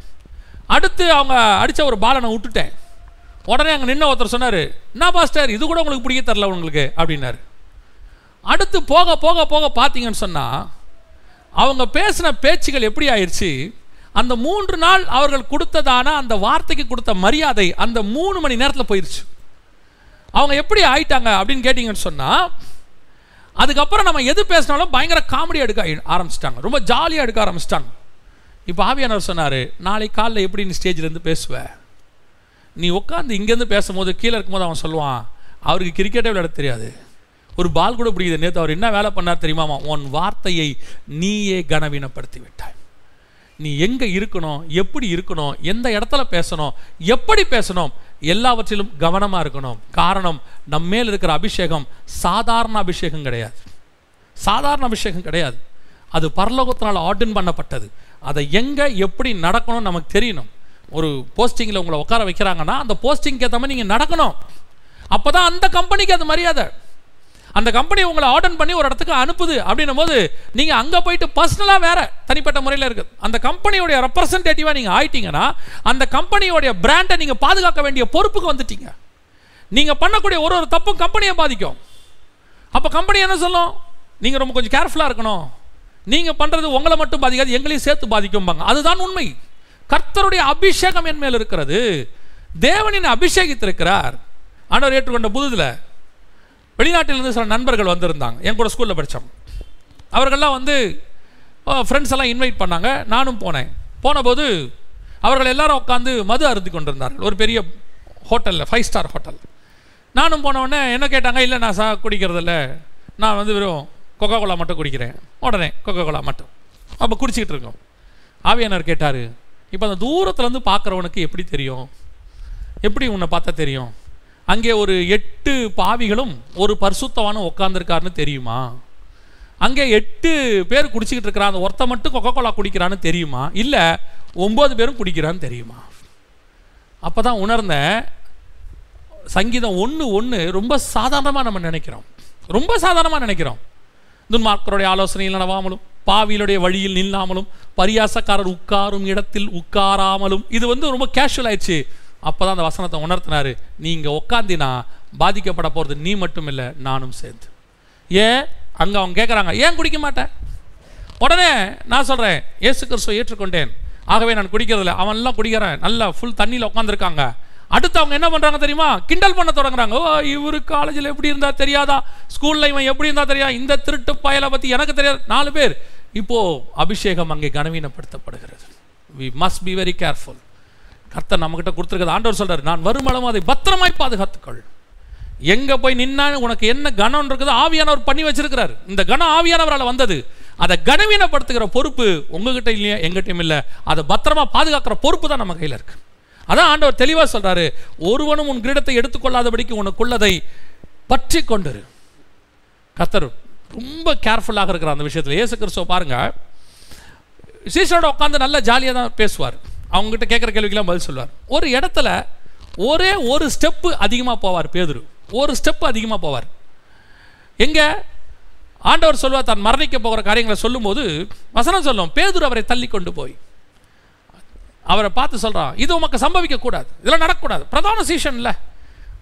அடுத்து அவங்க அடித்த ஒரு பாலை நான் விட்டுட்டேன். உடனே அங்கே நின்று ஒருத்தர் சொன்னார் என்ன பாஸ்டர் இது கூட உங்களுக்கு பிடிக்க தரல உங்களுக்கு அப்படின்னாரு. அடுத்து போக போக போக பார்த்தீங்கன்னு சொன்னால் அவங்க பேசின பேச்சுகள் எப்படி ஆயிடுச்சு? அந்த மூன்று நாள் அவர்கள் கொடுத்ததான அந்த வார்த்தைக்கு கொடுத்த மரியாதை அந்த மூணு மணி நேரத்தில் போயிடுச்சு அவங்க எப்படி ஆயிட்டாங்க அப்படின்னு கேட்டிங்கன்னு சொன்னால் அதுக்கப்புறம் நம்ம எது பேசினாலும் பயங்கர காமெடி எடுக்க ஆரம்பிச்சிட்டாங்க. ரொம்ப ஜாலியாக எடுக்க ஆரம்பிச்சிட்டாங்க. இப்போ ஆவியானவர் சொன்னார் நாளை காலைல எப்படி நீ ஸ்டேஜில் பேசுவ? நீ உட்காந்து இங்கேருந்து பேசும்போது கீழே இருக்கும்போது அவன் சொல்லுவான் அவருக்கு கிரிக்கெட்டே விளையாட தெரியாது. ஒரு பால் கூட பிடிக்குது நேற்று அவர் என்ன வேலை பண்ணார் தெரியுமாமா? உன் வார்த்தையை நீயே கனவீனப்படுத்தி விட்டாய் நீ எங்கே இருக்கணும்? எப்படி இருக்கணும்? எந்த இடத்துல பேசணும்? எப்படி பேசணும்? எல்லாவற்றிலும் கவனமாக இருக்கணும். காரணம் நம்ம மேல் இருக்கிற அபிஷேகம் சாதாரண அபிஷேகம் கிடையாது. சாதாரண அபிஷேகம் கிடையாது. அது பரலோகத்தினால் ஆர்டன் பண்ணப்பட்டது. அதை எங்கே எப்படி நடக்கணும் நமக்கு தெரியணும். ஒரு போஸ்டிங்கில் உங்களை உட்கார வைக்கிறாங்கன்னா அந்த போஸ்டிங்க்கு ஏற்ற மாதிரி நீங்கள் நடக்கணும். அப்போ தான் அந்த கம்பெனிக்கு அது மரியாதை. அந்த கம்பெனி உங்களை ஆர்டர் பண்ணி ஒரு இடத்துக்கு அனுப்புது அப்படின்னும் போது நீங்கள் அங்கே போயிட்டு பர்சனலாக வேற தனிப்பட்ட முறையில் இருக்குது அந்த கம்பெனியோடைய ரெப்ரசன்டேட்டிவாக நீங்கள் ஆயிட்டீங்கன்னா அந்த கம்பெனியோடைய பிராண்டை நீங்கள் பாதுகாக்க வேண்டிய பொறுப்புக்கு வந்துட்டீங்க. நீங்கள் பண்ணக்கூடிய ஒரு ஒரு தப்பும் கம்பெனியை பாதிக்கும். அப்போ கம்பெனி என்ன சொல்லும்? நீங்கள் ரொம்ப கொஞ்சம் கேர்ஃபுல்லாக இருக்கணும். நீங்கள் பண்ணுறது உங்களை மட்டும் பாதிக்காது எங்களையும் சேர்த்து பாதிக்கும்பாங்க. அதுதான் உண்மை. கர்த்தருடைய அபிஷேகம் என் மேல் இருக்கிறது. தேவனின் அபிஷேகித்திருக்கிறார். ஆண்டவர் ஏற்றுக்கொண்ட புதுதில் வெளிநாட்டிலிருந்து சில நண்பர்கள் வந்திருந்தாங்க. என் கூட ஸ்கூலில் படித்தோம் அவர்கள்லாம் வந்து ஃப்ரெண்ட்ஸ் எல்லாம் இன்வைட் பண்ணாங்க. நானும் போனேன். போனபோது அவர்கள் எல்லாரும் உட்காந்து மது அருந்தி கொண்டிருந்தார்கள். ஒரு பெரிய ஹோட்டலில் ஃபைவ் ஸ்டார் ஹோட்டல் நானும் போனவுடனே என்ன கேட்டாங்க? இல்லை நான் சா குடிக்கிறதில்ல. நான் வந்து வெறும் கொக்கோ கோலா மட்டும் குடிக்கிறேன். உடனே கொக்கோ கோலா மட்டும். அப்போ குடிச்சிக்கிட்டு இருக்கோம். ஆவியானவர் கேட்டார் இப்போ அந்த தூரத்துலேருந்து பார்க்குறவனுக்கு எப்படி தெரியும்? எப்படி உன்னை பார்த்தா தெரியும்? அங்கே ஒரு எட்டு பாவிகளும் ஒரு பரிசுத்தவானும் உட்காந்துருக்காருன்னு தெரியுமா? அங்கே எட்டு பேர் குடிச்சிக்கிட்டு இருக்கிறான். அந்த ஒருத்த மட்டும் கொக்கோ கோலா குடிக்கிறான்னு தெரியுமா? இல்லை ஒம்பது பேரும் குடிக்கிறான்னு தெரியுமா? அப்போ தான் உணர்ந்தேன் சங்கீதம் ஒன்று ஒன்று ரொம்ப சாதாரணமாக நம்ம நினைக்கிறோம். ரொம்ப சாதாரணமாக நினைக்கிறோம். துன்மார்க்கருடைய ஆலோசனையில் நடவாமலும் பாவியிலுடைய வழியில் நில்லாமலும் பரியாசக்காரர் உட்காரும் இடத்தில் உட்காராமலும் இது வந்து ரொம்ப கேஷுவல் ஆயிடுச்சு. அப்போ தான் அந்த வசனத்தை உணர்த்தினார். நீங்கள் உட்காந்தினா பாதிக்கப்பட போகிறது நீ மட்டும் இல்லை நானும் சேர்ந்து. ஏன்? அங்கே அவங்க கேட்குறாங்க ஏன் குடிக்க மாட்டேன்? உடனே நான் சொல்கிறேன் ஏசு கிறிஸ்துவை ஏற்றுக்கொண்டேன். ஆகவே நான் குடிக்கிறதில்ல அவன்லாம் குடிக்கிறேன். நல்லா ஃபுல் தண்ணியில் உட்காந்துருக்காங்க அடுத்து அவங்க என்ன பண்ணுறாங்க தெரியுமா? கிண்டல் பண்ண தொடங்குறாங்க. ஓ இவரு காலேஜில் எப்படி இருந்தால் தெரியாதா? ஸ்கூலில் இவன் எப்படி இருந்தால் தெரியாது இந்த திருட்டு பயலை பற்றி எனக்கு தெரியாது. நாலு பேர். இப்போது அபிஷேகம் அங்கே கனவீனப்படுத்தப்படுகிறது. We must be very careful கர்த்தர் நம்மகிட்ட கொடுத்துருக்கிறது. ஆண்டவர் சொல்கிறார் நான் வருமளவும் அதை பத்திரமாய் பாதுகாத்துக்கொள். எங்கே போய் நின்னா உனக்கு என்ன கனம் இருக்குது ஆவியானவர் பண்ணி வச்சிருக்கிறார். இந்த கனம் ஆவியானவரால் வந்தது. அதை கனவீனப்படுத்துகிற பொறுப்பு உங்ககிட்ட இல்லையா? எங்கிட்டையும் இல்லை. அதை பத்திரமா பாதுகாக்கிற பொறுப்பு தான் நம்ம கையில் இருக்கு. அதான் ஆண்டவர் தெளிவாக சொல்கிறாரு ஒருவனும் உன் கிரீடத்தை எடுத்துக்கொள்ளாதபடிக்கு உனக்குள்ளதை பற்றி கொண்டுரு. கர்த்தர் ரொம்ப கேர்ஃபுல்லாக இருக்கிற அந்த விஷயத்தில். இயேசு கிறிஸ்துவ பாருங்க. சீசனோட உட்காந்து நல்ல ஜாலியாக தான் பேசுவார். அவங்ககிட்ட கேட்குற கேள்விக்கெல்லாம் பதில் சொல்லுவார். ஒரு இடத்துல ஒரே ஒரு ஸ்டெப்பு அதிகமாக போவார் பேதுரு. ஒரு ஸ்டெப்பு அதிகமாக போவார். எங்கே ஆண்டவர் சொல்லுவார் தான் மரணிக்க போகிற காரியங்களை சொல்லும்போது வசனம் சொல்லும். பேதுரு அவரை தள்ளி கொண்டு போய் அவரை பார்த்து சொல்கிறான் இது உமக்கு சம்பவிக்கக்கூடாது இதெல்லாம் நடக்கக்கூடாது. பிரதான சீசனில்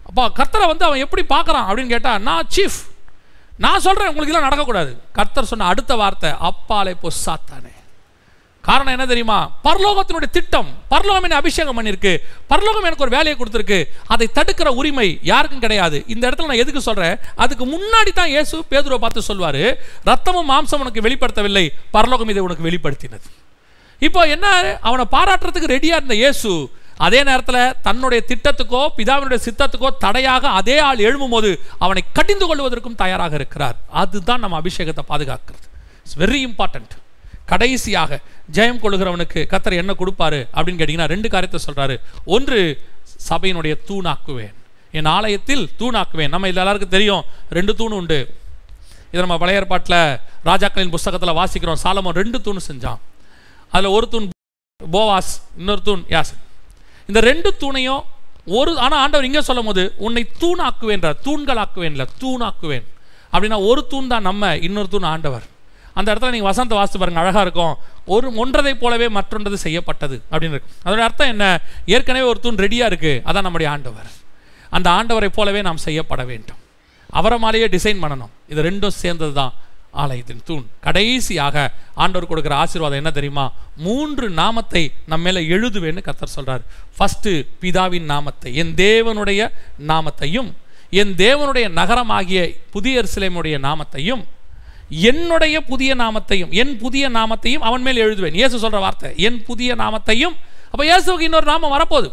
அப்போ கர்த்தரை வந்து அவன் எப்படி பார்க்குறான்? அப்படின்னு கேட்டால் நான் சீஃப் நான் சொல்கிறேன் உங்களுக்கு இதெல்லாம் நடக்கக்கூடாது. கர்த்தர் சொன்ன அடுத்த வார்த்தை அப்பாலே போ சாத்தானே. காரணம் என்ன தெரியுமா? பரலோகத்தினுடைய திட்டம் பரலோகம் என்ன அபிஷேகம் பண்ணியிருக்கு பரலோகம் எனக்கு ஒரு வேலையை கொடுத்துருக்கு அதை தடுக்கிற உரிமை யாருக்கும் கிடையாது. இந்த இடத்துல நான் எதுக்கு சொல்கிறேன் அதுக்கு முன்னாடி தான் இயேசு பேதுருவை பார்த்து சொல்வார் ரத்தமும் மாம்சம் உனக்கு வெளிப்படுத்தவில்லை பரலோகம் இதை உனக்கு வெளிப்படுத்தினது. இப்போ என்ன? அவனை பாராட்டுறதுக்கு ரெடியாக இருந்த இயேசு அதே நேரத்தில் தன்னுடைய திட்டத்துக்கோ பிதாவினுடைய சித்தத்துக்கோ தடையாக அதே ஆள் எழும்பும் போது அவனை கடிந்து கொள்வதற்கும் தயாராக இருக்கிறார். அதுதான் நம்ம அபிஷேகத்தை பாதுகாக்கிறது. இட்ஸ் வெரி இம்பார்ட்டன்ட் கடைசியாக ஜெயம் கொள்கிறவனுக்கு கத்தர் என்ன கொடுப்பாரு அப்படின்னு கேட்டிங்கன்னா ரெண்டு காரியத்தை சொல்கிறாரு ஒன்று சபையினுடைய தூணாக்குவேன். என் ஆலயத்தில் தூணாக்குவேன். நம்ம இதுல எல்லாருக்கும் தெரியும் ரெண்டு தூண் உண்டு. இதை நம்ம பழைய ஏற்பாட்டில் ராஜாக்களின் புஸ்தகத்தில் வாசிக்கிறோம். சாலமோன் ரெண்டு தூண் செஞ்சான். அதில் ஒரு தூண் போவாஸ் இன்னொரு தூண் யாசன். இந்த ரெண்டு தூணையும் ஒரு ஆனால் ஆண்டவர் இங்கே சொல்லும் போது உன்னை தூணாக்குவேன்றார் தூண்களாக்குவேன்ல தூணாக்குவேன் அப்படின்னா ஒரு தூண் தான் நம்ம இன்னொரு தூண் ஆண்டவர். அந்த இடத்துல நீங்கள் வசந்த வாசித்து பாருங்கள் அழகாக இருக்கும். ஒரு ஒன்றதை போலவே மற்றொன்றது செய்யப்பட்டது அப்படின்னு இருக்கு. அதோட அர்த்தம் என்ன? ஏற்கனவே ஒரு தூண் ரெடியாக இருக்குது அதான் நம்முடைய ஆண்டவர். அந்த ஆண்டவரை போலவே நாம் செய்யப்பட வேண்டும். அவரை மாலையே டிசைன் பண்ணணும். இது ரெண்டும் சேர்ந்தது தான் ஆலயத்தின் தூண். கடைசியாக ஆண்டவர் கொடுக்குற ஆசீர்வாதம் என்ன தெரியுமா? மூன்று நாமத்தை நம்ம மேலே எழுதுவேன்னு கத்தர் சொல்கிறார் ஃபஸ்ட்டு பிதாவின் நாமத்தை என் தேவனுடைய நாமத்தையும் என் தேவனுடைய நகரமாகிய புதிய சிலைமுடைய நாமத்தையும் என்னுடைய புதிய நாமத்தையும் என் புதிய நாமத்தையும் அவன் மேல் எழுதுவேன். இயேசு சொல்ற வார்த்தை என் புதிய நாமத்தையும் அப்ப இயேசுக்கு இன்னொரு நாமம் வரப்போகுது.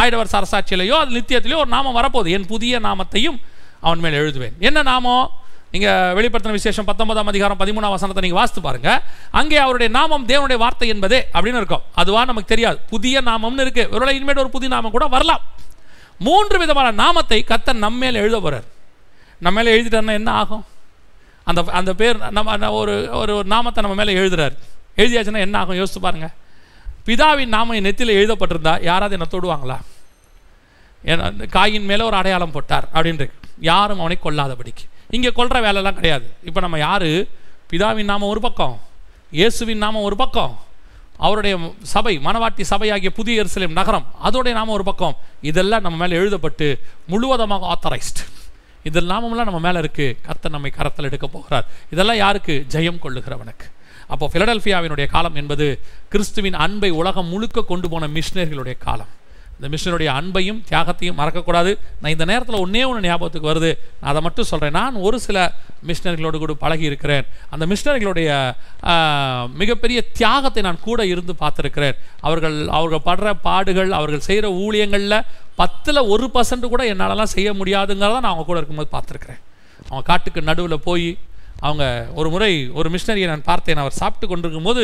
ஆயிடவர் சரசாட்சியிலையோ அது நித்தியத்திலேயோ ஒரு நாமம் வரப்போகுது. என் புதிய நாமத்தையும் அவன் மேல் எழுதுவேன். என்ன நாமம்? நீங்க வெளிப்படுத்தின விசேஷம் பத்தொன்பதாம் அதிகாரம் பதிமூணாம் வசனத்தை நீங்க வாசித்து பாருங்க. அங்கே அவருடைய நாமம் தேவனுடைய வார்த்தை என்பதே அப்படின்னு இருக்கும். அதுவா நமக்கு தெரியாது. புதிய நாமம்னு இருக்கு. ஒருவேளை இனிமேல் ஒரு புதிய நாமம் கூட வரலாம். மூன்று விதமான நாமத்தை கத்த நம்மேல் எழுத போறார். நம்ம மேல எழுதிட்டாருன்னா என்ன ஆகும்? அந்த அந்த பேர் நம்ம ஒரு ஒரு ஒரு நாமத்தை நம்ம மேலே எழுதுறாரு. எழுதியாச்சுன்னா என்ன ஆகும்? யோசித்து பாருங்கள் பிதாவின் நாமம் என் நெத்தியில் எழுதப்பட்டிருந்தா யாராவது என்ன தொடுவாங்களா? ஏன்னா காயின் மேலே ஒரு அடையாளம் போட்டார் அப்படின்ட்டு. யாரும் அவனை கொல்லாதபடிக்கு. இங்கே கொல்ற வேலைலாம் கிடையாது. இப்போ நம்ம யாரு? பிதாவின் நாமம் ஒரு பக்கம் இயேசுவின் நாமம் ஒரு பக்கம் அவருடைய சபை மனவாட்டி சபையாகிய புதிய எருசலேம் நகரம் அதோடைய நாம ஒரு பக்கம். இதெல்லாம் நம்ம மேலே எழுதப்பட்டு முழுவதமாக ஆத்தரைஸ்டு இதில் நாமம்லாம் நம்ம மேலே இருக்கு. கர்த்தர் நம்மை கரத்தில் எடுக்க போகிறார். இதெல்லாம் யாருக்கு? ஜெயம் கொள்ளுகிறவனுக்கு. அப்போ ஃபிலடெல்ஃபியாவினுடைய காலம் என்பது கிறிஸ்துவின் அன்பை உலகம் முழுக்க கொண்டு போன மிஷினர்களுடைய காலம். இந்த மிஷனுடைய அன்பையும் தியாகத்தையும் மறக்கக்கூடாது. நான் இந்த நேரத்தில் ஒன்றே ஒன்று ஞாபகத்துக்கு வருது. நான் அதை மட்டும் சொல்கிறேன் நான் ஒரு சில மிஷினர்களோடு கூட பழகி இருக்கிறேன் அந்த மிஷினர்களுடைய மிகப்பெரிய தியாகத்தை நான் கூட இருந்து பார்த்துருக்கிறேன். அவர்கள் அவர்கள் படுற பாடுகள் அவர்கள் செய்கிற ஊழியங்களில் பத்தில் ஒரு பர்சன்ட் கூட என்னாலலாம் செய்ய முடியாதுங்கிறத நான் அவங்க கூட இருக்கும்போது பார்த்துருக்குறேன். அவங்க காட்டுக்கு நடுவில் போய் அவங்க ஒரு முறை ஒரு மிஷினரியை நான் பார்த்தேன். அவர் சாப்பிட்டு கொண்டிருக்கும் போது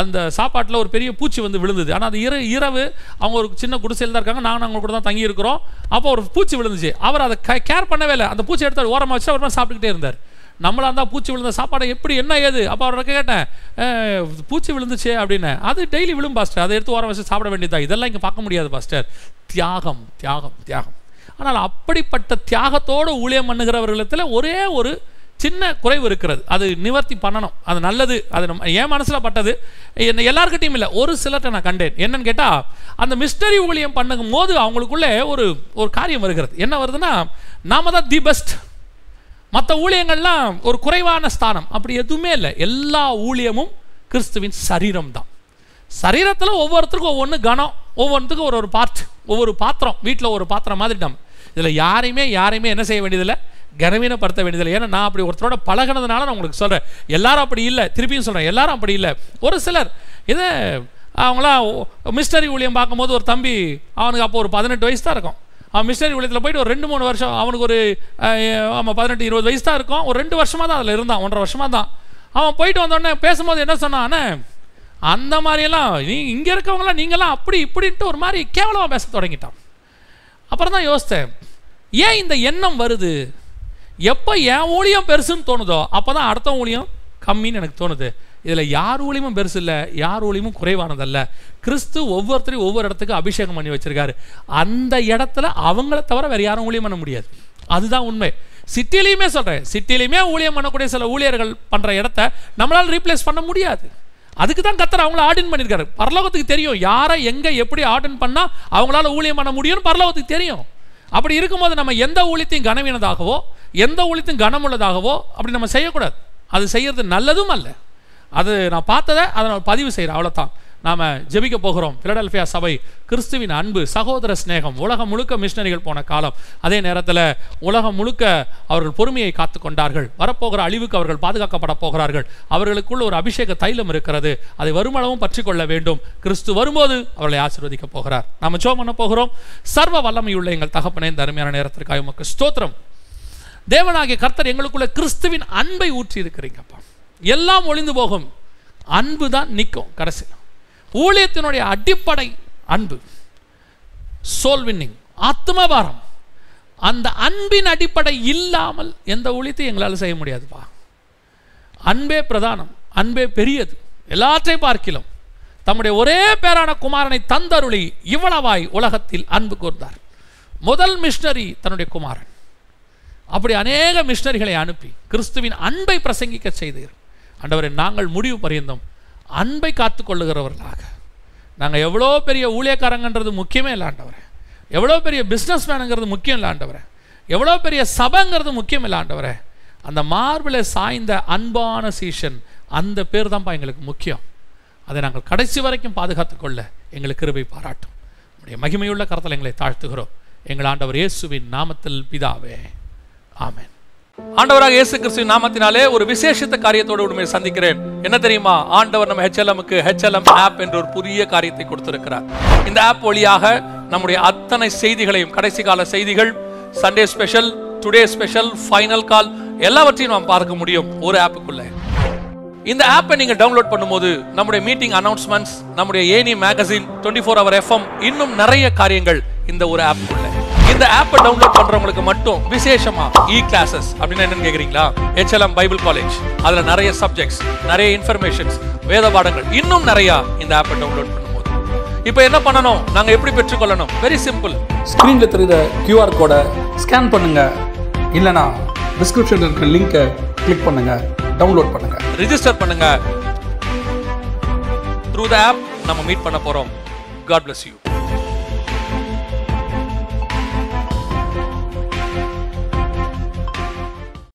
அந்த சாப்பாட்டில் ஒரு பெரிய பூச்சி வந்து விழுந்தது. ஆனால் அது இர இரவு அவங்க ஒரு சின்ன குடிசையில் தான் இருக்காங்க. நாங்கள் அவங்க கூட தான் தங்கியிருக்கிறோம். அப்போ ஒரு பூச்சி விழுந்துச்சு. அவர் அதை கேர் பண்ணவே இல்லை. அந்த பூச்சி எடுத்து ஓரமாக வச்சு அவர் சாப்பிட்டுக்கிட்டே இருந்தார். நம்மளாக இருந்தால் பூச்சி விழுந்த சாப்பாடை எப்படி என்ன ஏது? அப்போ அவரை கேட்டேன் பூச்சி விழுந்துச்சே அப்படின்னு. அது டெய்லி விழும் பாஸ்டர் அதை எடுத்து ஓரம் வச்சு சாப்பிட வேண்டியதா? இதெல்லாம் இங்கே பார்க்க முடியாது பாஸ்டர் தியாகம் தியாகம் தியாகம். ஆனால் அப்படிப்பட்ட தியாகத்தோடு ஊழியம் பண்ணுகிறவர்களிடத்தில் ஒரே ஒரு சின்ன குறைவு இருக்கிறது. அது நிவர்த்தி பண்ணணும். அது நல்லது. அது நம்ம என் மனசில் பட்டது. என்ன எல்லாருக்கிட்டையும் இல்லை. ஒரு சிலர்கிட்ட நான் கண்டேன். என்னன்னு கேட்டால் அந்த மிஸ்டரி ஊழியம் பண்ணும் போது அவங்களுக்குள்ளே ஒரு ஒரு காரியம் வருகிறது. என்ன வருதுன்னா நாம தான் தி பெஸ்ட் மற்ற ஊழியங்கள்லாம் ஒரு குறைவான ஸ்தானம். அப்படி எதுவுமே இல்லை. எல்லா ஊழியமும் கிறிஸ்துவின் சரீரம் தான். சரீரத்தில் ஒவ்வொருத்தருக்கும் ஒவ்வொன்று கணம். ஒவ்வொன்றுத்துக்கும் ஒரு ஒரு பார்ட் ஒவ்வொரு பாத்திரம். வீட்டில் ஒரு பாத்திரம் மாதிரி நம்ம. இதில் யாரையுமே யாரையுமே என்ன செய்ய வேண்டியதில்லை. கனவீனப்படுத்த வேண்டியதில்லை ஏன்னா நான் அப்படி ஒருத்தரோட பழகினதுனால நான் உங்களுக்கு சொல்கிறேன் எல்லாரும் அப்படி இல்லை. திருப்பியும் சொல்கிறேன் எல்லாரும் அப்படி இல்லை. ஒரு சிலர் இதை அவங்களாம் மிஸ்டரி ஊழியம் பார்க்கும்போது ஒரு தம்பி அவனுக்கு அப்போ ஒரு பதினெட்டு வயசு தான் இருக்கும். அவன் மிஸ்டரி ஊழியத்தில் போயிட்டு ஒரு ரெண்டு மூணு வருஷம் அவனுக்கு ஒரு ஆமாம் பதினெட்டு இருபது வயசு தான் இருக்கும். ஒரு ரெண்டு வருஷமாக தான் அதில் இருந்தான். ஒன்றரை வருஷமாக தான். அவன் போயிட்டு வந்தோடனே பேசும்போது என்ன சொன்னான்? அண்ணே அந்த மாதிரியெல்லாம் நீ இங்கே இருக்கவங்களாம் நீங்களாம் அப்படி இப்படின்ட்டு ஒரு மாதிரி கேவலமாக பேச தொடங்கிட்டான். அப்புறம் தான் யோசித்தேன் ஏன் இந்த எண்ணம் வருது? எப்போ என் ஊழியம் பெருசுன்னு தோணுதோ அப்போ தான் அடுத்த ஊழியம் கம்மின்னு எனக்கு தோணுது. இதில் யார் ஊழியமும் பெருசு இல்லை யார் ஊழியமும் குறைவானதல்ல. கிறிஸ்து ஒவ்வொருத்தரையும் ஒவ்வொரு இடத்துக்கு அபிஷேகம் பண்ணி வச்சுருக்காரு. அந்த இடத்துல அவங்கள தவிர வேறு யாரும் ஊழியம் பண்ண முடியாது. அதுதான் உண்மை. சிட்டிலையுமே சொல்கிறேன் சிட்டிலையுமே ஊழியம் பண்ணக்கூடிய சில ஊழியர்கள் பண்ணுற இடத்த நம்மளால் ரீப்ளேஸ் பண்ண முடியாது. அதுக்கு தான் கத்தர் அவங்கள ஆர்டின் பண்ணியிருக்காரு. பரலோகத்துக்கு தெரியும். யாரை எங்கே எப்படி ஆர்டின் பண்ணால் அவங்களால ஊழியம் பண்ண முடியும்னு பரலோகத்துக்கு தெரியும். அப்படி இருக்கும்போது நம்ம எந்த ஊழியத்தையும் கனவீனதாகவோ எந்த ஊழியத்தையும் கனமுள்ளதாகவோ அப்படி நம்ம செய்யக்கூடாது. அது செய்யறது நல்லதும் அல்ல. அது நான் பார்த்ததை அதை நான் பதிவு செய்கிறேன் அவ்வளோதான் நாம் ஜெபிக்க போகிறோம். பிலடல்ஃபியா சபை கிறிஸ்துவின் அன்பு சகோதர சிநேகம் உலகம் முழுக்க மிஷினரிகள் போன காலம். அதே நேரத்தில் உலகம் முழுக்க அவர்கள் பொறுமையை காத்து கொண்டார்கள். வரப்போகிற அழிவுக்கு அவர்கள் பாதுகாக்கப்பட போகிறார்கள். அவர்களுக்குள்ள ஒரு அபிஷேக தைலம் இருக்கிறது. அதை வருமளவும் பற்றி கொள்ள வேண்டும். கிறிஸ்து வரும்போது அவர்களை ஆசீர்வதிக்க போகிறார். நாம் ஜோ பண்ண போகிறோம். சர்வ வல்லமையுள்ள எங்கள் தகப்பனே இந்த அருமையான நேரத்திற்காக உமக்கு ஸ்தோத்திரம். தேவனாகிய கர்த்தர் எங்களுக்குள்ள கிறிஸ்துவின் அன்பை ஊற்றி இருக்கிறீங்கப்பா எல்லாம் ஒளிந்து போகும். அன்பு தான் நிற்கும் கடைசியில் ஊழியத்தினுடைய அடிப்படை அன்பு. சோல் வின்னிங் ஆத்மபாரம். அந்த அன்பின் அடிப்படை இல்லாமல் எந்த ஊழியத்தையும் எங்களால் செய்ய முடியாதுப்பா. அன்பே பிரதானம் அன்பே பெரியது. எல்லாற்றையும் பார்க்கிலும் தம்முடைய ஒரே பேரான குமாரனை தந்தருளி இவ்வளவாய் உலகத்தில் அன்பு கூர்ந்தார். முதல் மிஷினரி தன்னுடைய குமாரன். அப்படி அநேக மிஷினரிகளை அனுப்பி கிறிஸ்துவின் அன்பை பிரசங்கிக்க செய்தீர். ஆண்டவரை நாங்கள் முடிவு பரியந்தம் அன்பை காத்து கொள்ளுகிறவர்களாக. நாங்கள் எவ்வளோ பெரிய ஊழியக்காரங்கன்றது முக்கியமே இல்லை ஆண்டவரே. எவ்வளோ பெரிய பிஸ்னஸ் மேனுங்கிறது முக்கியம் இல்லை ஆண்டவரே. எவ்வளோ பெரிய சபைங்கிறது முக்கியம் இல்லை ஆண்டவரே. அந்த மார்பில் சாய்ந்த அன்பான சீஷன் அந்த பேர் தான்ப்பா எங்களுக்கு முக்கியம். அதை நாங்கள் கடைசி வரைக்கும் பாதுகாத்துக்கொள்ள எங்களுக்கு கிருபை பாராட்டும். உடைய மகிமையுள்ள கரத்தில் எங்களை தாழ்த்துகிறோம். எங்கள் ஆண்டவர் இயேசுவின் நாமத்தில் பிதாவே. ஆமேன். ஆண்டவராக இயேசு கிறிஸ்துவின் நாமத்தினாலே ஒரு விசேஷித்த காரியத்தோடு உண்மையை சந்திக்கிறேன். என்ன தெரியுமா? ஆண்டவர் நம்ம ஹெச்எல்எம்க்கு ஹெச்எல்எம் ஆப் என்ற ஒரு புதிய காரியத்தை கொடுத்திருக்கிறார். இந்த ஆப் வழியாக நம்முடைய அத்தனை செய்திகளையும் கடைசி கால செய்திகள் Sunday special today special final call எல்லாவற்றையும் நாம் பார்க்க முடியும் ஒரு ஆப்புக்குள்ள இந்த ஆப்பை நீங்கள் டவுன்லோட் பண்ணும்போது நம்முடைய மீட்டிங் அனௌன்ஸ்மெண்ட்ஸ் நம்முடைய any magazine twenty four hour FM இன்னும் நிறைய காரியங்கள் இந்த ஒரு ஆப்புக்குள்ள இந்த ஆப்பை டவுன்லோட் பண்றவங்களுக்கு மட்டும் விசேஷமா இ கிளாஸஸ் அப்படின்னு என்னன்னு கேக்குறீங்களா? ஹெச்எல்எம் பைபிள் காலேஜ் அதுல நிறைய சப்ஜெக்ட்ஸ் நிறைய இன்ஃபர்மேஷன்ஸ் வேத பாடங்கள். இன்னும் நிறைய இந்த ஆப்பை டவுன்லோட் பண்ணும்போது. இப்போ என்ன பண்ணணும்? நாங்க எப்படி பெற்றுக்கொள்ளணும்? வெரி சிம்பிள் ஸ்க்ரீனில் தெரியுத கியூஆர் கோடை ஸ்கேன் பண்ணுங்க. இல்லைனா டிஸ்கிரிப்ஷனில் இருக்கிற லிங்கை கிளிக் பண்ணுங்க. டவுன்லோட் பண்ணுங்க. ரிஜிஸ்டர் பண்ணுங்க. த்ரூ த ஆப் நம்ம மீட் பண்ண போறோம். God bless you